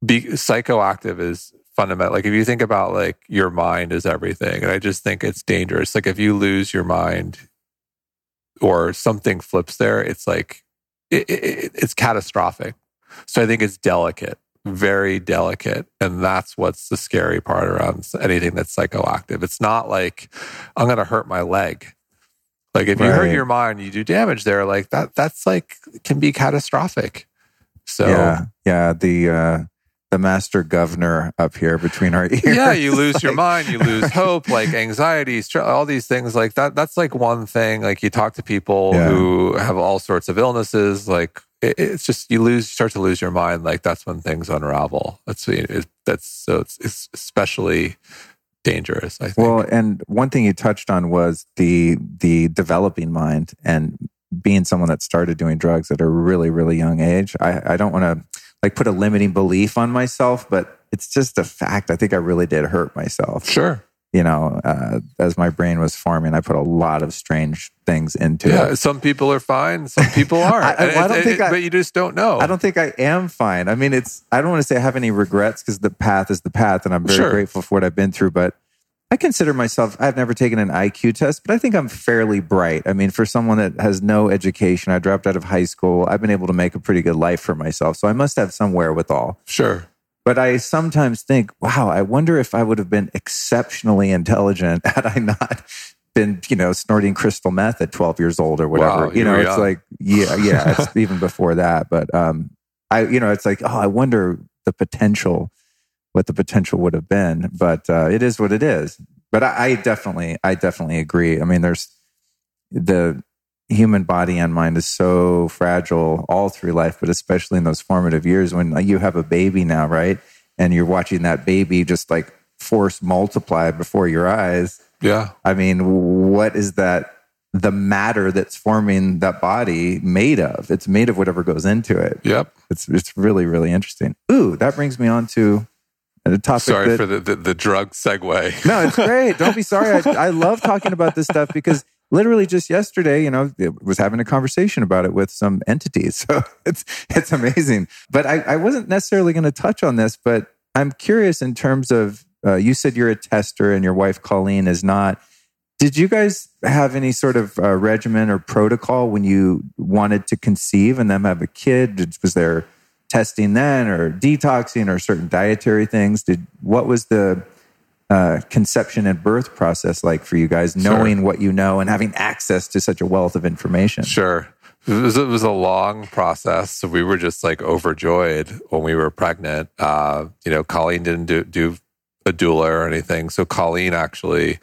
[SPEAKER 3] be psychoactive is fundamental. Like if you think about like your mind is everything, and I just think it's dangerous. Like if you lose your mind or something flips there, it's like it, it, it's catastrophic. So I think it's delicate, very delicate, and that's what's the scary part around anything that's psychoactive. It's not like I'm going to hurt my leg. Like if you hurt
[SPEAKER 2] Right.
[SPEAKER 3] your mind, you do damage there. Like that, that's like can be catastrophic. So
[SPEAKER 2] yeah, yeah. The uh, the master governor up here between our ears.
[SPEAKER 3] yeah, you lose
[SPEAKER 2] It's
[SPEAKER 3] your mind, you lose hope, like anxiety, all these things like that. That's like one thing. Like you talk to people
[SPEAKER 2] Yeah.
[SPEAKER 3] who have all sorts of illnesses, like it, it's just you lose, start to lose your mind. Like that's when things unravel. That's it, that's so it's, it's especially dangerous. I think.
[SPEAKER 2] Well, and one thing you touched on was the the developing mind and being someone that started doing drugs at a really really young age. I, I don't want to like put a limiting belief on myself, but it's just a fact. I think I really did hurt myself.
[SPEAKER 3] sure.
[SPEAKER 2] You know, uh, as my brain was forming, I put a lot of strange things into
[SPEAKER 3] Yeah,
[SPEAKER 2] it.
[SPEAKER 3] some people are fine, some people aren't.
[SPEAKER 2] I- well, I don't
[SPEAKER 3] it-
[SPEAKER 2] think
[SPEAKER 3] it-
[SPEAKER 2] I-
[SPEAKER 3] but you just don't know.
[SPEAKER 2] I don't think I am fine. I mean, it's, I don't want to say I have any regrets because the path is the path and I'm very
[SPEAKER 3] Sure.
[SPEAKER 2] grateful for what I've been through. But I consider myself, I've never taken an IQ test, but I think I'm fairly bright. I mean, for someone that has no education, I dropped out of high school, I've been able to make a pretty good life for myself. So I must have some wherewithal.
[SPEAKER 3] Sure.
[SPEAKER 2] But I sometimes think, wow, I wonder if I would have been exceptionally intelligent had I not been, you know, snorting crystal meth at 12 years old or whatever.
[SPEAKER 3] Wow,
[SPEAKER 2] you know, it's like, yeah, yeah, it's even before that. But um, I, you know, it's like, oh, I wonder the potential, what the potential would have been. But uh, it is what it is. But I, I definitely, I definitely agree. I mean, there's the human body and mind is so fragile all through life, but especially in those formative years when you have a baby now, right? And you're watching that baby just like force multiply before your eyes.
[SPEAKER 3] Yeah.
[SPEAKER 2] I mean, what is that? The matter that's forming that body made of? It's made of whatever goes into it.
[SPEAKER 3] Yep.
[SPEAKER 2] It's it's really really interesting. Ooh, that brings me on to the topic.
[SPEAKER 3] Sorry
[SPEAKER 2] that,
[SPEAKER 3] for the, the, the drug segue.
[SPEAKER 2] no, it's great. Don't be sorry. I, I love talking about this stuff because literally just yesterday, you know, was having a conversation about it with some entities. So it's it's amazing. But I, I wasn't necessarily going to touch on this, but I'm curious in terms of uh, you said you're a tester and your wife Colleen is not. Did you guys have any sort of uh, regimen or protocol when you wanted to conceive and them have a kid? Was there testing then, or detoxing, or certain dietary things? Did what was the uh, conception and birth process like for you guys, knowing what you know and having access to such a wealth of information?
[SPEAKER 3] Sure. It was, it was a long process. So we were just like overjoyed when we were pregnant. Uh, you know, Colleen didn't do, do a doula or anything. So Colleen actually,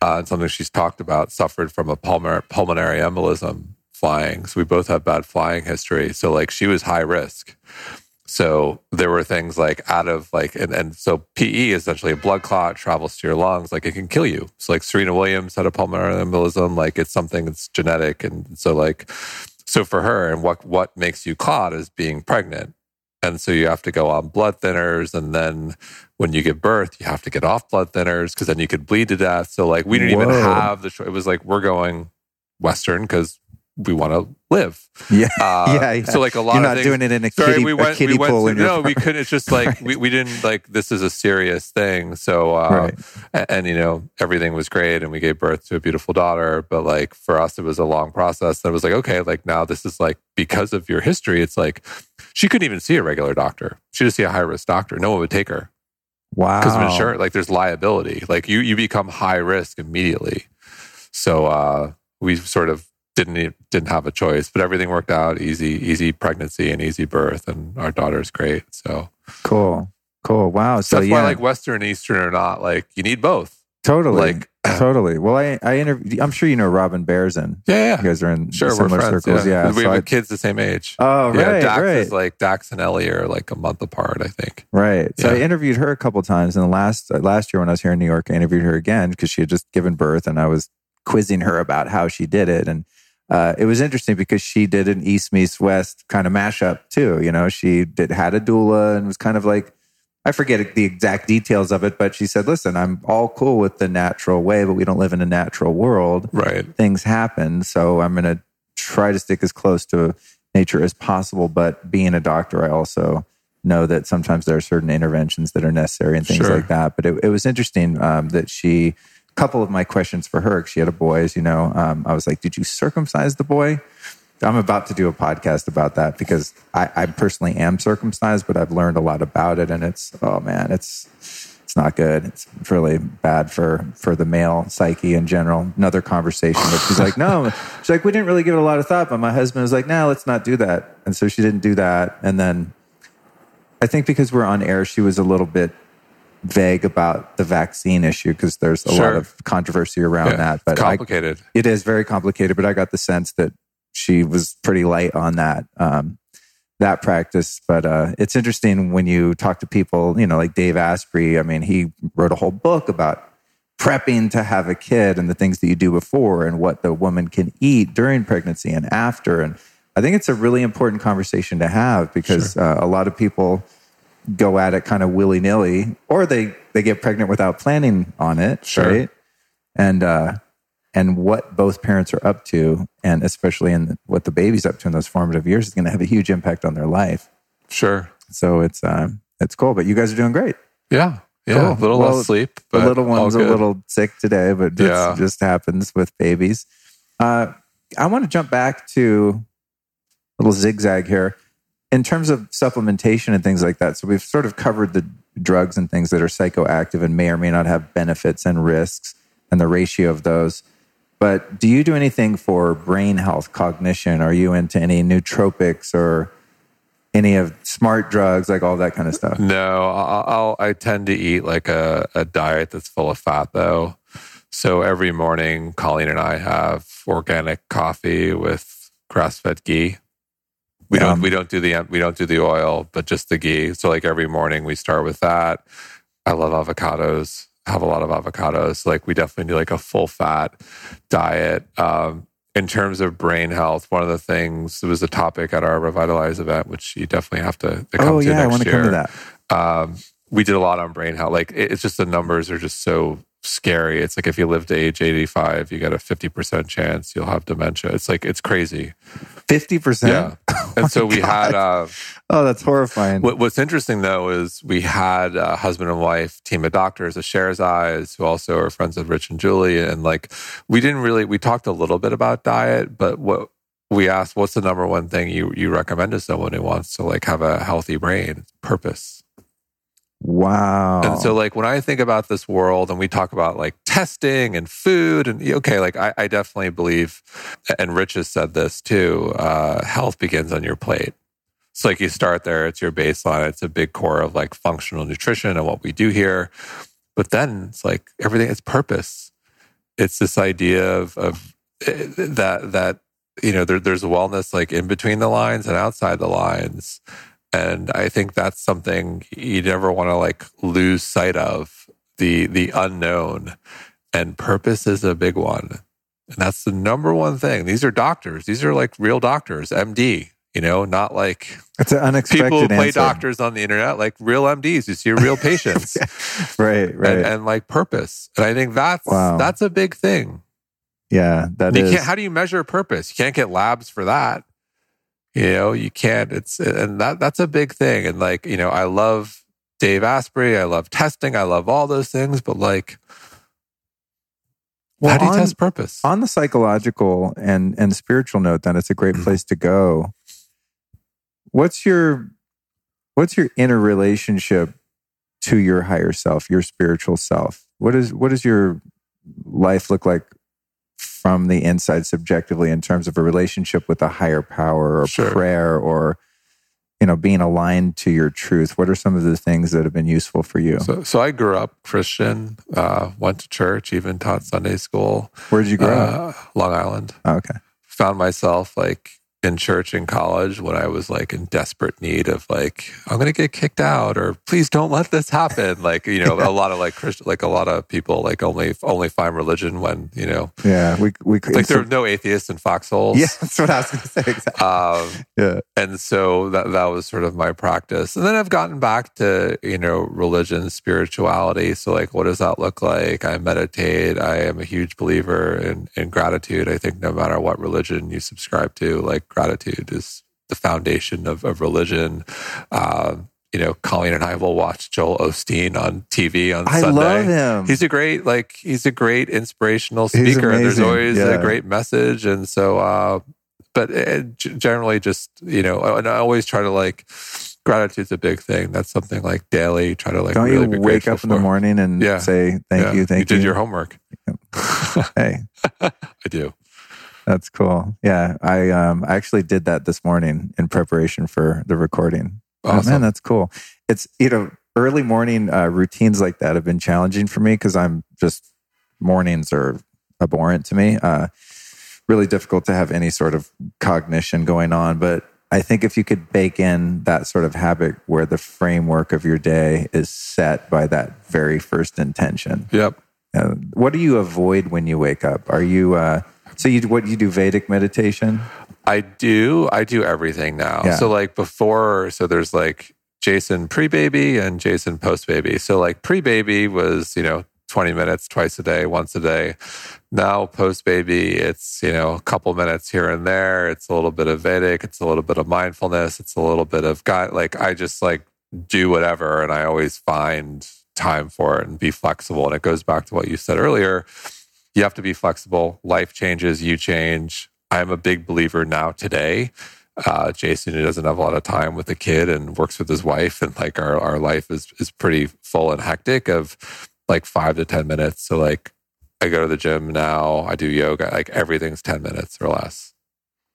[SPEAKER 3] uh, something she's talked about, suffered from a pulmonary, pulmonary embolism flying. So we both have bad flying history. So like she was high risk. So there were things like out of like, and, and so PE essentially a blood clot travels to your lungs, like it can kill you. So like Serena Williams had a pulmonary embolism, like it's something that's genetic. And so like, so for her and what, what makes you clot is being pregnant. And so you have to go on blood thinners. And then when you give birth, you have to get off blood thinners because then you could bleed to death. So like we didn't even have the choice. It was like, we're going Western because we want to live.
[SPEAKER 2] Yeah.
[SPEAKER 3] Uh,
[SPEAKER 2] yeah, yeah.
[SPEAKER 3] So like a lot
[SPEAKER 2] You're
[SPEAKER 3] of
[SPEAKER 2] not
[SPEAKER 3] things,
[SPEAKER 2] doing it in a
[SPEAKER 3] Sorry,
[SPEAKER 2] kiddie,
[SPEAKER 3] we went.
[SPEAKER 2] kiddie
[SPEAKER 3] we went
[SPEAKER 2] pool
[SPEAKER 3] to, no, we couldn't. It's just like
[SPEAKER 2] Right.
[SPEAKER 3] we, we didn't like. This is a serious thing. So uh,
[SPEAKER 2] Right.
[SPEAKER 3] and, and you know everything was great, and we gave birth to a beautiful daughter. But like for us, it was a long process. And it was like okay, like now this is like because of your history. It's like she couldn't even see a regular doctor. She just see a high risk doctor. No one would take her
[SPEAKER 2] Wow.
[SPEAKER 3] because of insurance. Like there's liability. Like you you become high risk immediately. So uh, we sort of didn't didn't have a choice, but everything worked out. Easy easy pregnancy and easy birth, and our daughter's great. So,
[SPEAKER 2] Cool. Cool. Wow. So,
[SPEAKER 3] that's
[SPEAKER 2] yeah,
[SPEAKER 3] why like Western and Eastern are not like you need both.
[SPEAKER 2] totally.
[SPEAKER 3] Like
[SPEAKER 2] totally. Well, I, I interviewed, I'm sure you know Robin Berzin.
[SPEAKER 3] yeah
[SPEAKER 2] You guys are in
[SPEAKER 3] sure
[SPEAKER 2] similar
[SPEAKER 3] friends.
[SPEAKER 2] circles. Yeah.
[SPEAKER 3] we
[SPEAKER 2] so
[SPEAKER 3] have
[SPEAKER 2] I-
[SPEAKER 3] kids the same age.
[SPEAKER 2] oh,
[SPEAKER 3] yeah,
[SPEAKER 2] right.
[SPEAKER 3] Dax
[SPEAKER 2] right.
[SPEAKER 3] is like Dax and Ellie are like a month apart. I think.
[SPEAKER 2] Right. So I interviewed her a couple times, and the last uh, last year when I was here in New York, I interviewed her again because she had just given birth, and I was quizzing her about how she did it, and uh, it was interesting because she did an East meets West kind of mashup too. You know, she did had a doula and was kind of like I forget the exact details of it, but she said, "Listen, I'm all cool with the natural way, but we don't live in a natural world.
[SPEAKER 3] Right.
[SPEAKER 2] Things happen, so I'm going to try to stick as close to nature as possible. But being a doctor, I also know that sometimes there are certain interventions that are necessary and things
[SPEAKER 3] Sure.
[SPEAKER 2] like that. But it, it was interesting um, that she, couple of my questions for her, she had a boy, as you know, um, I was like, "Did you circumcise the boy?" I'm about to do a podcast about that because I, I personally am circumcised, but I've learned a lot about it, and it's oh man, it's it's not good. It's really bad for for the male psyche in general. Another conversation, but she's like, no, she's like, we didn't really give it a lot of thought, but my husband was like, no, let's not do that, and so she didn't do that, and then I think because we're on air, she was a little bit vague about the vaccine issue because there's a lot of controversy around
[SPEAKER 3] Yeah.
[SPEAKER 2] that. But
[SPEAKER 3] It's
[SPEAKER 2] I,
[SPEAKER 3] complicated.
[SPEAKER 2] it is very complicated, but I got the sense that she was pretty light on that um, that practice. But uh, it's interesting when you talk to people, you know, like Dave Asprey. I mean, he wrote a whole book about prepping to have a kid and the things that you do before and what the woman can eat during pregnancy and after. And I think it's a really important conversation to have because uh, a lot of people go at it kind of willy nilly, or they they get pregnant without planning on it,
[SPEAKER 3] Sure.
[SPEAKER 2] right? And uh, and what both parents are up to, and especially in what the baby's up to in those formative years, is going to have a huge impact on their life.
[SPEAKER 3] Sure.
[SPEAKER 2] So it's um, it's cool. But you guys are doing great.
[SPEAKER 3] Yeah. Yeah.
[SPEAKER 2] Cool.
[SPEAKER 3] A little
[SPEAKER 2] Well,
[SPEAKER 3] less sleep. But
[SPEAKER 2] the little one's a little sick today, but it
[SPEAKER 3] Yeah.
[SPEAKER 2] just happens with babies. Uh, I want to jump back to a little zigzag here in terms of supplementation and things like that. So we've sort of covered the drugs and things that are psychoactive and may or may not have benefits and risks and the ratio of those. But do you do anything for brain health, cognition? Are you into any nootropics or any of smart drugs, like all that kind of stuff?
[SPEAKER 3] No, I'll, I'll I tend to eat like a, a diet that's full of fat though. So every morning, Colleen and I have organic coffee with grass fed ghee. We don't we don't do the we don't do the oil, but just the ghee. So like every morning we start with that. I love avocados. Have a lot of avocados. Like we definitely do like a full fat diet. Um, in terms of brain health, one of the things it was a topic at our Revitalize event, which you definitely have to, to come
[SPEAKER 2] Oh
[SPEAKER 3] to
[SPEAKER 2] yeah, I
[SPEAKER 3] next
[SPEAKER 2] want to
[SPEAKER 3] year
[SPEAKER 2] come to that.
[SPEAKER 3] um, we did a lot on brain health. Like it- it's just the numbers are just so scary. It's like if you live to age 85, you got a 50% chance you'll have dementia. It's like, it's crazy.
[SPEAKER 2] Fifty percent.
[SPEAKER 3] Yeah. And so we had, uh,
[SPEAKER 2] Oh, that's horrifying.
[SPEAKER 3] what, what's interesting though is we had a husband and wife team of doctors, a Sherzais, who also are friends of Rich and Julie. And like, we didn't really, we talked a little bit about diet, but what we asked, what's the number one thing you, you recommend to someone who wants to like have a healthy brain? Purpose.
[SPEAKER 2] Wow.
[SPEAKER 3] And so, like, when I think about this world and we talk about like testing and food, and okay, like, I, I definitely believe, and Rich has said this too uh, health begins on your plate. It's like you start there, it's your baseline, it's a big core of like functional nutrition and what we do here. But then it's like everything, it's purpose. It's this idea of, of eh, that, that, you know, there, there's wellness like in between the lines and outside the lines. And I think that's something you never want to like lose sight of the the unknown. And purpose is a big one. And that's the number one thing. These are doctors. These are like real doctors, MD, you know, not like
[SPEAKER 2] It's an unexpected
[SPEAKER 3] people who play
[SPEAKER 2] answer.
[SPEAKER 3] doctors on the internet, like real MDs. You see real patients
[SPEAKER 2] Right, right.
[SPEAKER 3] and, and like purpose. And I think that's
[SPEAKER 2] Wow.
[SPEAKER 3] that's a big thing.
[SPEAKER 2] yeah, that
[SPEAKER 3] you
[SPEAKER 2] is.
[SPEAKER 3] can't how do you measure purpose? You can't get labs for that. You know, you can't it's and that that's a big thing. And like, you know, I love Dave Asprey, I love testing, I love all those things, but like
[SPEAKER 2] Well,
[SPEAKER 3] how do you
[SPEAKER 2] on-
[SPEAKER 3] test purpose?
[SPEAKER 2] on the psychological and and spiritual note then it's a great mm-hmm. place to go what's your what's your inner relationship to your higher self your spiritual self what is what does your life look like from the inside subjectively in terms of a relationship with a higher power or
[SPEAKER 3] Sure.
[SPEAKER 2] prayer or you know being aligned to your truth. What are some of the things that have been useful for you?
[SPEAKER 3] So, so I grew up Christian, uh, went to church, even taught Sunday school,
[SPEAKER 2] where did you grow up?
[SPEAKER 3] Uh, Long Island.
[SPEAKER 2] oh, okay.
[SPEAKER 3] Found myself like in church in college when I was like in desperate need of like I'm gonna get kicked out or please don't let this happen. Like you know, a lot of like Christian, like a lot of people like only only find religion when you know,
[SPEAKER 2] yeah we we
[SPEAKER 3] like there are no atheists in foxholes.
[SPEAKER 2] yeah that's what i was going to say exactly.
[SPEAKER 3] Um,
[SPEAKER 2] yeah.
[SPEAKER 3] and so that that was sort of my practice. And then i've gotten back to you know religion spirituality. So like what does that look like? I meditate. I am a huge believer in in gratitude. I think no matter what religion you subscribe to like gratitude is the foundation of, of religion um, you know colleen and i will watch joel osteen on tv on
[SPEAKER 2] I
[SPEAKER 3] sunday
[SPEAKER 2] love him.
[SPEAKER 3] he's a great like he's a great inspirational speaker and there's always
[SPEAKER 2] yeah.
[SPEAKER 3] a great message and so uh but it, generally just you know and i always try to like gratitude's a big thing that's something like daily try to like
[SPEAKER 2] Don't
[SPEAKER 3] really
[SPEAKER 2] you wake up in the morning and
[SPEAKER 3] Yeah.
[SPEAKER 2] say thank
[SPEAKER 3] Yeah.
[SPEAKER 2] you, thank you?
[SPEAKER 3] did your homework
[SPEAKER 2] hey,
[SPEAKER 3] i do
[SPEAKER 2] that's cool. Yeah, I um I actually did that this morning in preparation for the recording. Oh, man, that's cool. It's you know early morning uh, routines like that have been challenging for me because I'm just mornings are abhorrent to me. Uh, really difficult to have any sort of cognition going on, but. I think if you could bake in that sort of habit where the framework of your day is set by that very first intention,
[SPEAKER 3] yep
[SPEAKER 2] Uh, what do you avoid when you wake up? Are you uh, so you what you do Vedic meditation?
[SPEAKER 3] I do. I do everything now.
[SPEAKER 2] Yeah.
[SPEAKER 3] So like before, so there's like Jason pre baby and Jason post baby. So like pre baby was, you know, 20 minutes twice a day, once a day. Now post baby, it's, you know, a couple minutes here and there. It's a little bit of Vedic. It's a little bit of mindfulness. It's a little bit of God. Like I just like do whatever and I always find time for it and be flexible. And it goes back to what you said earlier. You have to be flexible. Life changes, you change. I'm a big believer now today. Uh, Jason, who doesn't have a lot of time with the kid and works with his wife, and like our, our life is is pretty full and hectic of like five to ten minutes. So like I go to the gym now, I do yoga, like everything's ten minutes or less.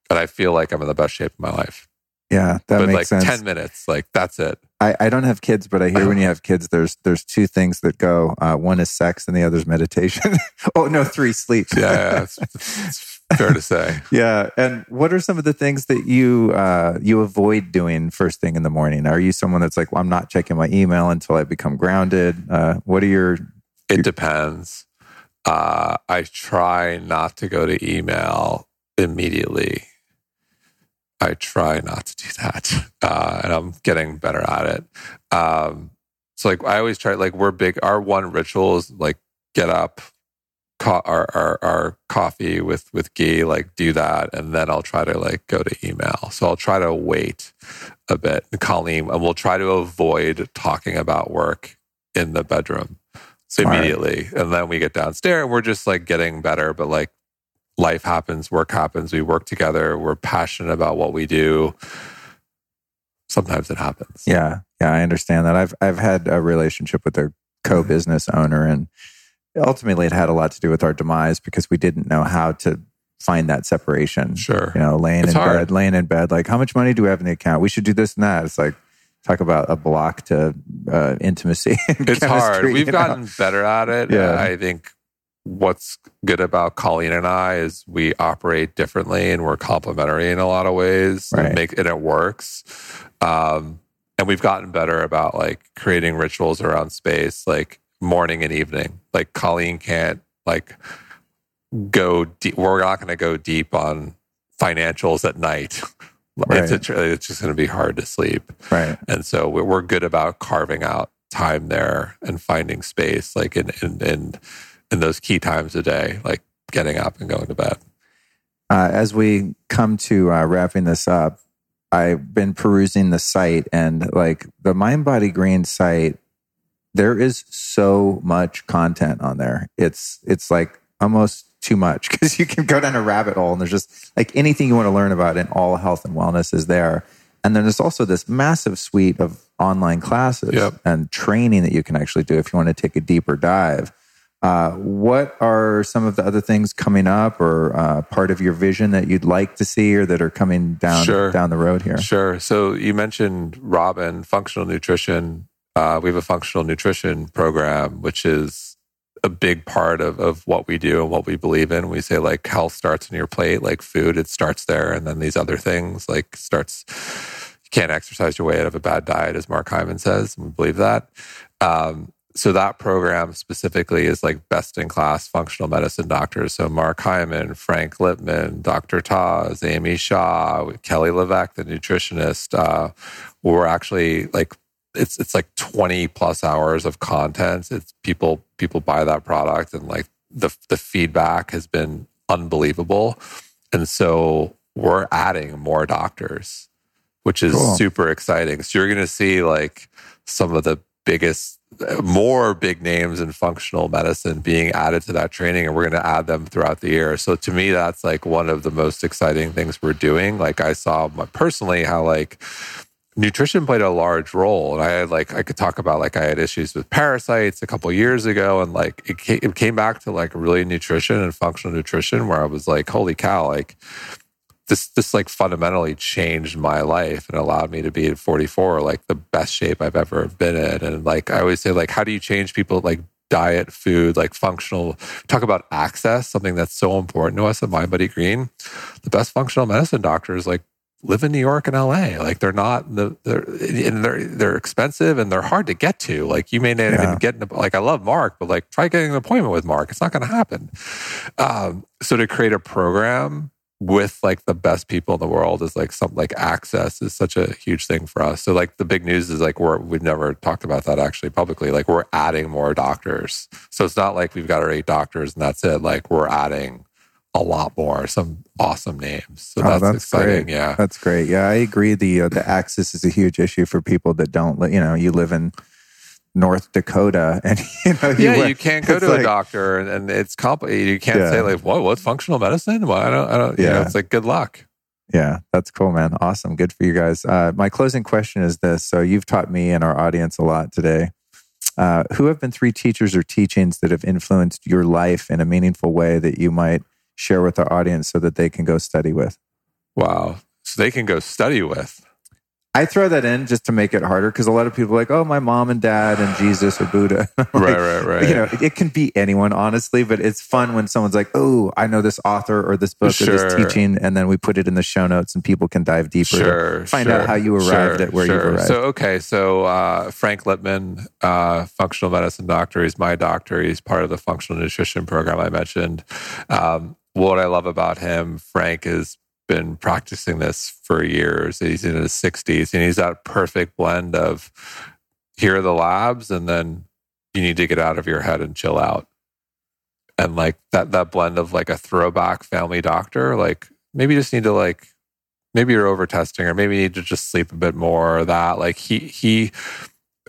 [SPEAKER 3] And I feel like I'm in the best shape of my life.
[SPEAKER 2] Yeah, that
[SPEAKER 3] but
[SPEAKER 2] makes
[SPEAKER 3] like
[SPEAKER 2] sense.
[SPEAKER 3] ten minutes, like that's it.
[SPEAKER 2] I, I don't have kids, but I hear when you have kids, there's there's two things that go. Uh, one is sex, and the other is meditation. oh no, three sleep.
[SPEAKER 3] Yeah, yeah it's, it's fair to say.
[SPEAKER 2] yeah. And what are some of the things that you uh, you avoid doing first thing in the morning? Are you someone that's like, well, I'm not checking my email until I become grounded? Uh, what are your
[SPEAKER 3] It depends. Uh, I try not to go to email immediately. I try not to do that, uh, and I'm getting better at it. Um, so, like, I always try. Like, we're big. Our one ritual is like get up, co- our, our our coffee with with ghee. Like, do that, and then I'll try to like go to email. So I'll try to wait a bit, Colleen, and we'll try to avoid talking about work in the bedroom
[SPEAKER 2] Smart.
[SPEAKER 3] immediately. And then we get downstairs and we're just like getting better, but like life happens, work happens, we work together, we're passionate about what we do. Sometimes it happens.
[SPEAKER 2] Yeah, yeah, I understand that. I've I've had a relationship with a co-business owner, and ultimately, it had a lot to do with our demise because we didn't know how to find that separation.
[SPEAKER 3] Sure.
[SPEAKER 2] You know, laying
[SPEAKER 3] It's
[SPEAKER 2] in
[SPEAKER 3] hard.
[SPEAKER 2] bed, laying in bed, like how much money do we have in the account? We should do this and that. It's like talk about a block to uh, intimacy.
[SPEAKER 3] It's hard. We've
[SPEAKER 2] you know?
[SPEAKER 3] gotten better at it.
[SPEAKER 2] Yeah.
[SPEAKER 3] I think what's good about Colleen and I is we operate differently and we're complementary in a lot of ways
[SPEAKER 2] Right.
[SPEAKER 3] and make and it works. Um, and we've gotten better about like creating rituals around space, like morning and evening. Like Colleen can't like go deep. We're not going to go deep on financials at night.
[SPEAKER 2] Right.
[SPEAKER 3] It's, a, it's just going to be hard to sleep.
[SPEAKER 2] Right.
[SPEAKER 3] And so we're, we're good about carving out time there and finding space, like in, in, in, in those key times a day, like getting up and going to bed.
[SPEAKER 2] Uh, as we come to uh, wrapping this up, I've been perusing the site and like the Mind Body Green site, there is so much content on there. It's it's like almost too much because you can go down a rabbit hole and there's just like anything you want to learn about in all health and wellness is there. And then there's also this massive suite of online classes
[SPEAKER 3] Yep.
[SPEAKER 2] and training that you can actually do if you want to take a deeper dive. Uh, what are some of the other things coming up or uh, part of your vision that you'd like to see or that are coming down
[SPEAKER 3] Sure.
[SPEAKER 2] down the road here?
[SPEAKER 3] Sure. So you mentioned Robin, functional nutrition. Uh, we have a functional nutrition program, which is a big part of, of what we do and what we believe in. We say like health starts in your plate, like food, it starts there. And then these other things like starts, you can't exercise your way out of a bad diet, as Mark Hyman says. We believe that. Um, so that program specifically is like best in class functional medicine doctors. So Mark Hyman, Frank Lipman, Dr. Taz, Amy Shah, Kelly LeVeque, the nutritionist. Uh, we're actually like it's it's like 20 plus hours of content. It's people people buy that product and like the the feedback has been unbelievable. And so we're adding more doctors, which is
[SPEAKER 2] Cool.
[SPEAKER 3] super exciting. So you're going to see like some of the biggest more big names in functional medicine being added to that training and we're going to add them throughout the year. So to me that's like one of the most exciting things we're doing. Like i saw personally how like nutrition played a large role and i had like i could talk about like i had issues with parasites a couple years ago and like it came back to like really nutrition and functional nutrition where i was like holy cow like this this like fundamentally changed my life and allowed me to be at 44 like the best shape I've ever been in. And like I always say like how do you change people like diet food like functional talk about access something that's so important to us at Mind Body Green. The best functional medicine doctors like live in New York and LA like they're not the they're and they're they're expensive and they're hard to get to. Like you may not
[SPEAKER 2] Yeah.
[SPEAKER 3] even get an, like I love Mark but like try getting an appointment with Mark. It's not going to happen. Um, so to create a program with like the best people in the world is like something like access is such a huge thing for us. So like the big news is like we're we've never talked about that actually publicly. Like we're adding more doctors. So it's not like we've got our eight doctors and that's it. Like we're adding a lot more, some awesome names. So
[SPEAKER 2] Oh,
[SPEAKER 3] that's,
[SPEAKER 2] that's
[SPEAKER 3] exciting.
[SPEAKER 2] great.
[SPEAKER 3] Yeah.
[SPEAKER 2] That's great. Yeah, I agree. The uh, the access is a huge issue for people that don't. You know, you live in North Dakota, and you know,
[SPEAKER 3] yeah,
[SPEAKER 2] went-
[SPEAKER 3] you can't go to
[SPEAKER 2] like-
[SPEAKER 3] a doctor and, and it's complicated. You can't
[SPEAKER 2] Yeah.
[SPEAKER 3] say like, what, what's functional medicine? Well, I don't, I don't, you know,
[SPEAKER 2] Yeah.
[SPEAKER 3] it's like, good luck.
[SPEAKER 2] Yeah, that's cool, man. Awesome. Good for you guys. Uh, my closing question is this. So you've taught me and our audience a lot today. Uh, who have been three teachers or teachings that have influenced your life in a meaningful way that you might share with our audience so that they can go study with?
[SPEAKER 3] Wow. So they can go study with.
[SPEAKER 2] I throw that in just to make it harder because a lot of people are like, oh, my mom and dad and Jesus or Buddha. Like,
[SPEAKER 3] Right, right, right.
[SPEAKER 2] You know, it can be anyone, honestly, but it's fun when someone's like, oh, I know this author or this book or this teaching, and then we put it in the show notes and people can dive deeper to find
[SPEAKER 3] sure,
[SPEAKER 2] out how you arrived
[SPEAKER 3] sure,
[SPEAKER 2] at where
[SPEAKER 3] sure.
[SPEAKER 2] you've arrived.
[SPEAKER 3] So okay, so uh, Frank Lipman, uh, functional medicine doctor. He's my doctor. He's part of the functional nutrition program I mentioned. Um, what I love about him, Frank, has been practicing this for years. He's in his sixties, and he's that perfect blend of here are the labs, and then you need to get out of your head and chill out. And like that that blend of like a throwback family doctor, like maybe you just need to like maybe you're over testing or maybe you need to just sleep a bit more or that like he he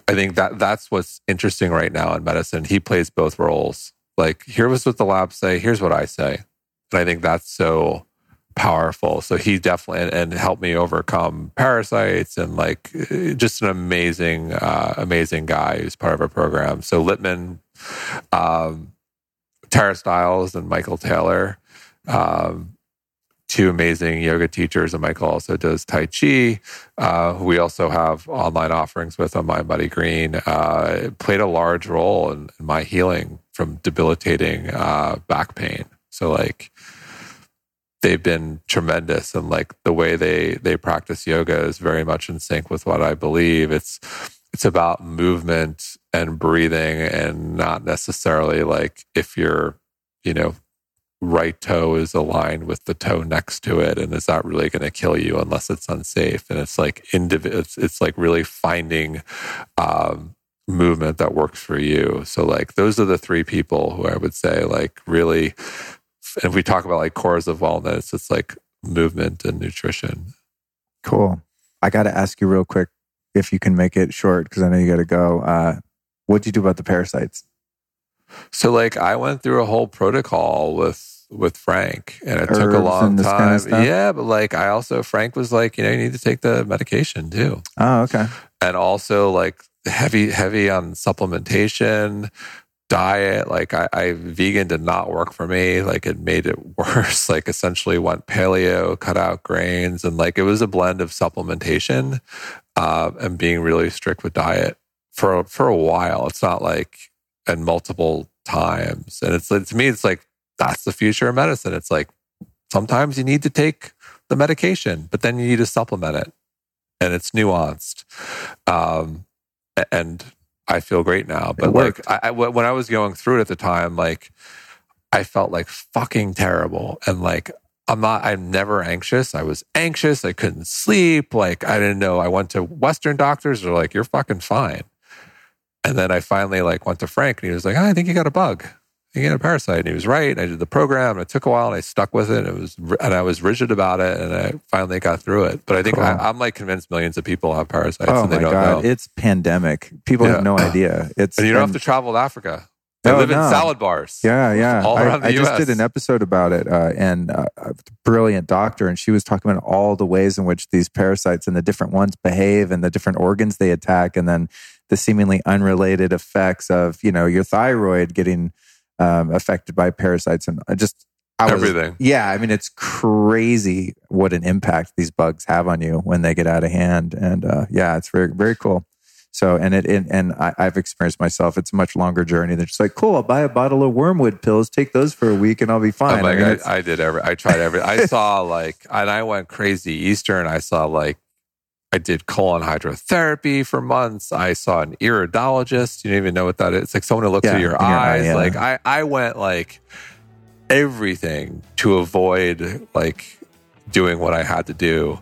[SPEAKER 3] i think that that's what's interesting right now in medicine he plays both roles like here's what the labs say here's what i say and i think that's so powerful so he definitely and, and helped me overcome parasites and like just an amazing uh, amazing guy who's part of our program so Lipman um tara stiles and michael taylor um two amazing yoga teachers, and Michael also does Tai Chi. Uh, we also have online offerings with on Mind Body Green. Uh, played a large role in, in my healing from debilitating uh, back pain. So, like, they've been tremendous and like the way they they practice yoga is very much in sync with what I believe. It's it's about movement and breathing and not necessarily like if your you know right toe is aligned with the toe next to it and is that really going to kill you unless it's unsafe and it's like indiv- it's, it's like really finding um, movement that works for you so like those are the three people who i would say like really and if we talk about like cores of wellness, it's like movement and nutrition.
[SPEAKER 2] Cool. I got to ask you real quick if you can make it short because I know you got to go. Uh, what'd you do about the parasites?
[SPEAKER 3] So, like, I went through a whole protocol with with Frank, and it Herbs took a long time. Kind of yeah, but like, I also Frank was like, you know, you need to take the medication too.
[SPEAKER 2] Oh, okay.
[SPEAKER 3] And also, like, heavy heavy on supplementation diet like I, I, vegan did not work for me. Like it made it worse. Like essentially went paleo cut out grains and like it was a blend of supplementation uh, and being really strict with diet for for a while. It's not like and multiple times. And it's to me it's like that's the future of medicine. It's like sometimes you need to take the medication but then you need to supplement it. And it's nuanced. Um, and I feel great now. But like I, I, when I was going through it at the time, like I felt like fucking terrible. And like I'm not, I'm never anxious. I was anxious. I couldn't sleep. Like I didn't know. I went to Western doctors. They're like, you're fucking fine. And then I finally like went to Frank and he was like, oh, I think you got a bug you get a parasite. And he was right. I did the program. And it took a while, and I stuck with it. It was, and I was rigid about it, and I finally got through it. But I think cool. I, am like convinced millions of people have parasites.
[SPEAKER 2] Oh
[SPEAKER 3] and they
[SPEAKER 2] my
[SPEAKER 3] don't
[SPEAKER 2] god,
[SPEAKER 3] know.
[SPEAKER 2] it's pandemic. People yeah. have no idea. It's
[SPEAKER 3] and you don't have to travel to Africa. They live in salad bars.
[SPEAKER 2] Yeah, yeah.
[SPEAKER 3] All around
[SPEAKER 2] I,
[SPEAKER 3] the
[SPEAKER 2] I just did an episode about it, uh, and uh, a brilliant doctor, and she was talking about all the ways in which these parasites and the different ones behave, and the different organs they attack, and then the seemingly unrelated effects of you know your thyroid getting um, affected by parasites and I just
[SPEAKER 3] was, everything.
[SPEAKER 2] Yeah, I mean it's crazy what an impact these bugs have on you when they get out of hand, and uh, yeah, it's very very cool. So and it, it and I, have experienced myself. It's a much longer journey than just like cool. I'll buy a bottle of wormwood pills, take those for a week, and I'll be fine.
[SPEAKER 3] Oh
[SPEAKER 2] I,
[SPEAKER 3] mean, I, I, did every. I tried every. I saw like, and I went crazy Eastern. I saw like I did colon hydrotherapy for months. I saw an iridologist. You don't even know what that is. It's like someone who looks yeah, at your eyes. Eye, yeah. Like I, I went like everything to avoid like doing what I had to do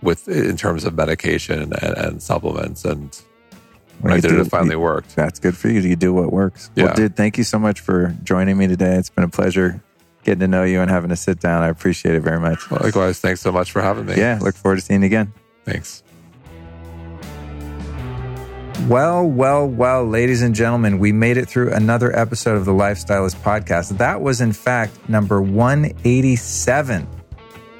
[SPEAKER 3] with in terms of medication and, and supplements. And when I did it, it finally worked.
[SPEAKER 2] That's good for you. You do what works. Yeah. Well, dude, thank you so much for joining me today. It's been a pleasure getting to know you and having to sit down. I appreciate it very much.
[SPEAKER 3] Likewise, thanks so much for having me.
[SPEAKER 2] Yeah, look forward to seeing you again.
[SPEAKER 3] Thanks.
[SPEAKER 2] Well, well, well, ladies and gentlemen, we made it through another episode of the Lifestylist podcast. That was, in fact, number 187.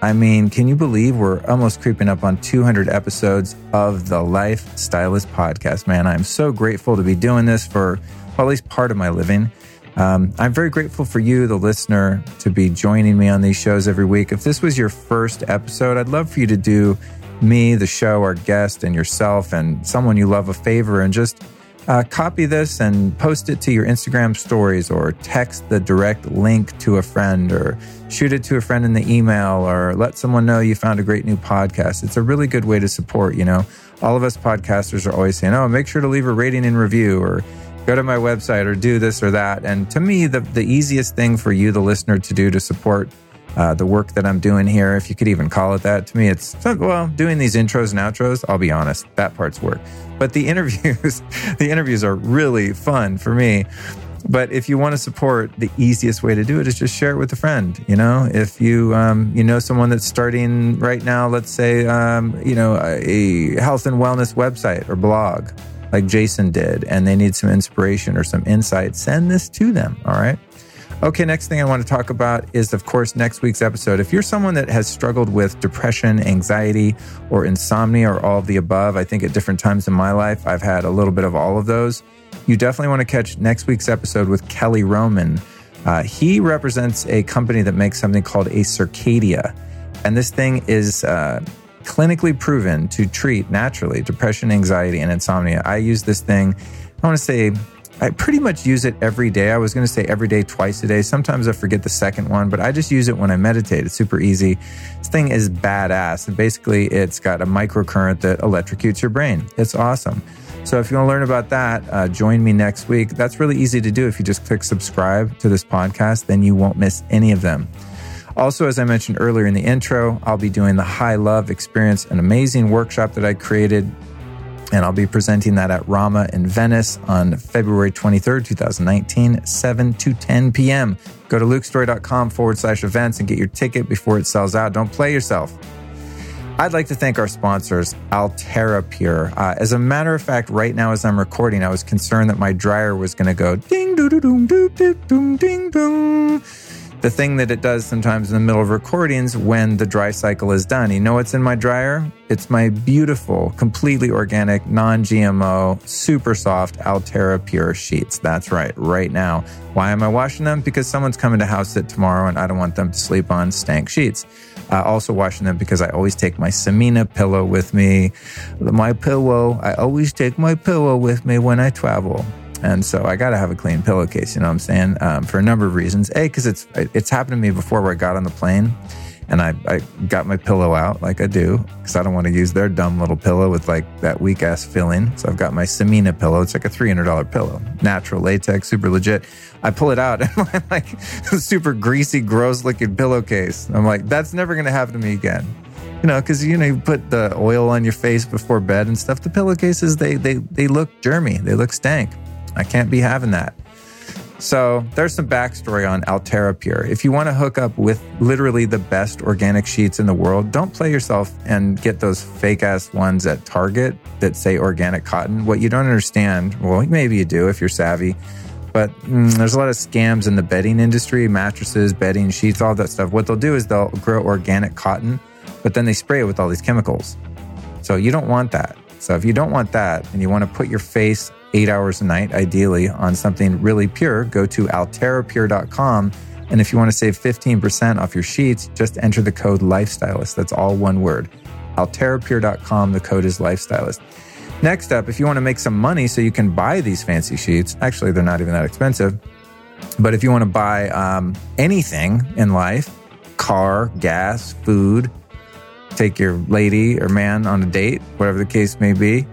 [SPEAKER 2] I mean, can you believe we're almost creeping up on 200 episodes of the Lifestylist podcast? Man, I'm so grateful to be doing this for well, at least part of my living. Um, I'm very grateful for you, the listener, to be joining me on these shows every week. If this was your first episode, I'd love for you to do me, the show, our guest, and yourself, and someone you love a favor, and just uh, copy this and post it to your Instagram stories or text the direct link to a friend or shoot it to a friend in the email or let someone know you found a great new podcast. It's a really good way to support, you know. All of us podcasters are always saying, oh, make sure to leave a rating and review or go to my website or do this or that. And to me, the, the easiest thing for you, the listener, to do to support uh, the work that I'm doing here, if you could even call it that. To me, it's well, doing these intros and outros. I'll be honest, that part's work. But the interviews, the interviews are really fun for me. But if you want to support, the easiest way to do it is just share it with a friend. You know, if you um, you know someone that's starting right now, let's say um, you know a health and wellness website or blog, like Jason did, and they need some inspiration or some insight, send this to them. All right. Okay, next thing I want to talk about is, of course, next week's episode. If you're someone that has struggled with depression, anxiety, or insomnia, or all of the above, I think at different times in my life, I've had a little bit of all of those. You definitely want to catch next week's episode with Kelly Roman. Uh, he represents a company that makes something called a Circadia. And this thing is uh, clinically proven to treat naturally depression, anxiety, and insomnia. I use this thing, I want to say I pretty much use it every day. I was going to say every day, twice a day. Sometimes I forget the second one, but I just use it when I meditate. It's super easy. This thing is badass. And basically, it's got a microcurrent that electrocutes your brain. It's awesome. So if you want to learn about that, uh, join me next week. That's really easy to do. If you just click subscribe to this podcast, then you won't miss any of them. Also, as I mentioned earlier in the intro, I'll be doing the High Love Experience, an amazing workshop that I created. And I'll be presenting that at Rama in Venice on February 23rd, 2019, 7 to 10 p.m. Go to lukestorey.com forward slash events and get your ticket before it sells out. Don't play yourself. I'd like to thank our sponsors, Alterra Pure. Uh, as a matter of fact, right now as I'm recording, I was concerned that my dryer was going to go ding doo doo doom doo doo doom ding dong. The thing that it does sometimes in the middle of recordings when the dry cycle is done. You know what's in my dryer? It's my beautiful, completely organic, non GMO, super soft Alterra Pure sheets. That's right, right now. Why am I washing them? Because someone's coming to house it tomorrow and I don't want them to sleep on stank sheets. Uh, also washing them because I always take my Samina pillow with me. My pillow, I always take my pillow with me when I travel. And so I got to have a clean pillowcase, you know what I'm saying? Um, for a number of reasons. A, because it's, it's happened to me before where I got on the plane and I, I got my pillow out like I do because I don't want to use their dumb little pillow with like that weak ass filling. So I've got my Samina pillow. It's like a $300 pillow, natural latex, super legit. I pull it out and I'm like super greasy, gross looking pillowcase. I'm like, that's never to happen to me again. You know, because you know you put the oil on your face before bed and stuff. The pillowcases they they they look germy, they look stank. I can't be having that. So there's some backstory on Alterra Pure. If you want to hook up with literally the best organic sheets in the world, don't play yourself and get those fake ass ones at Target that say organic cotton. What you don't understand, well, maybe you do if you're savvy, but mm, there's a lot of scams in the bedding industry, mattresses, bedding, sheets, all that stuff. What they'll do is they'll grow organic cotton, but then they spray it with all these chemicals. So you don't want that. So if you don't want that and you want to put your face eight hours a night, ideally, on something really pure, go to alterrapure.com. And if you want to save 15% off your sheets, just enter the code Lifestylist. That's all one word. Alterrapure.com. The code is Lifestylist. Next up, if you want to make some money so you can buy these fancy sheets, actually, they're not even that expensive. But if you want to buy um, anything in life, car, gas, food, take your lady or man on a date, whatever the case may be,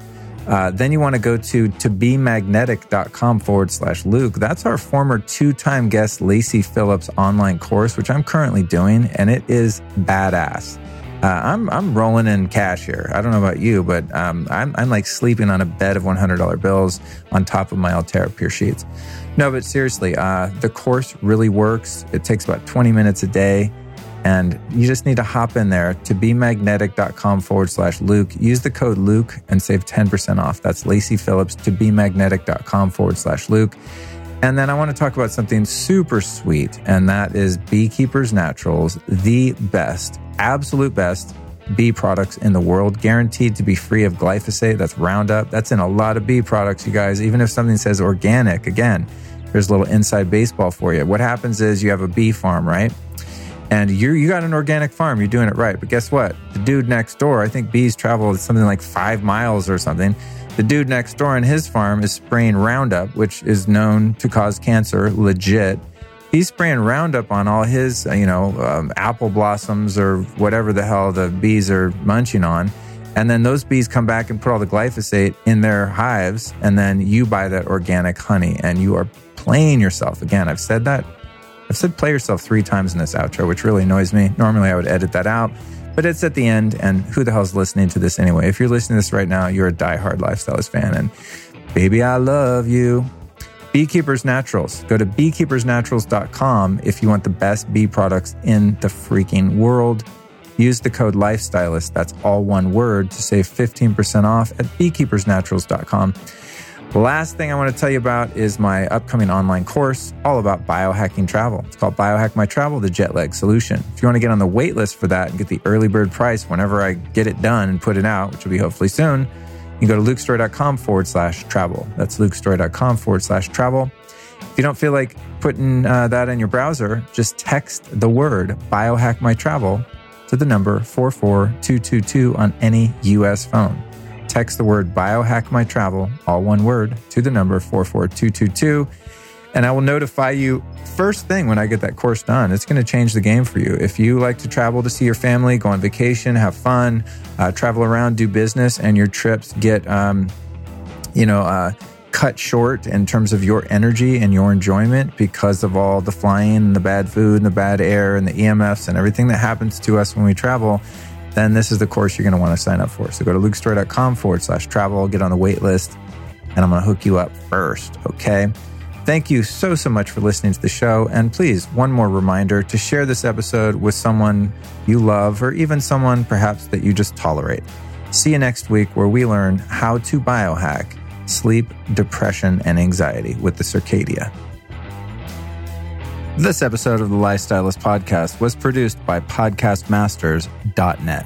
[SPEAKER 2] uh, then you want to go to tobemagnetic.com forward slash Luke. That's our former two time guest, Lacy Phillips online course, which I'm currently doing, and it is badass. Uh, I'm I'm rolling in cash here. I don't know about you, but um, I'm I'm like sleeping on a bed of $100 bills on top of my Alterra Pure sheets. No, but seriously, uh, the course really works. It takes about 20 minutes a day. And you just need to hop in there tobemagnetic.com forward slash Luke. Use the code Luke and save 10% off. That's Lacy Phillips tobemagnetic.com forward slash Luke. And then I want to talk about something super sweet, and that is Beekeepers Naturals, the best, absolute best bee products in the world, guaranteed to be free of glyphosate. That's Roundup. That's in a lot of bee products, you guys. Even if something says organic, again, here's a little inside baseball for you. What happens is you have a bee farm, right? And you you got an organic farm, you're doing it right. But guess what? The dude next door, I think bees travel something like five miles or something. The dude next door on his farm is spraying Roundup, which is known to cause cancer, legit. He's spraying Roundup on all his, you know, um, apple blossoms or whatever the hell the bees are munching on. And then those bees come back and put all the glyphosate in their hives. And then you buy that organic honey and you are playing yourself. Again, I've said that I've said play yourself three times in this outro, which really annoys me. Normally I would edit that out, but it's at the end. And who the hell's listening to this anyway? If you're listening to this right now, you're a diehard lifestylist fan. And baby, I love you. Beekeepers Naturals. Go to beekeepersnaturals.com if you want the best bee products in the freaking world. Use the code Lifestylist, that's all one word, to save 15% off at beekeepersnaturals.com. Last thing I want to tell you about is my upcoming online course all about biohacking travel. It's called Biohack My Travel, the jet lag solution. If you want to get on the wait list for that and get the early bird price whenever I get it done and put it out, which will be hopefully soon, you can go to lukestorey.com forward slash travel. That's lukestorey.com forward slash travel. If you don't feel like putting uh, that in your browser, just text the word biohack my travel to the number 44222 on any US phone. Text the word biohack my travel, all one word, to the number 44222 and I will notify you first thing when I get that course done. It's going to change the game for you. If you like to travel to see your family, go on vacation, have fun, uh, travel around, do business, and your trips get, um, you know, uh, cut short in terms of your energy and your enjoyment because of all the flying and the bad food and the bad air and the EMFs and everything that happens to us when we travel, then this is the course you're going to want to sign up for. So go to lukestorey.com forward slash travel, get on the wait list, and I'm going to hook you up first. Okay. Thank you so, so much for listening to the show. And please, one more reminder to share this episode with someone you love or even someone perhaps that you just tolerate. See you next week where we learn how to biohack sleep, depression, and anxiety with the Circadia. This episode of the Lifestylist Podcast was produced by PodcastMasters.net.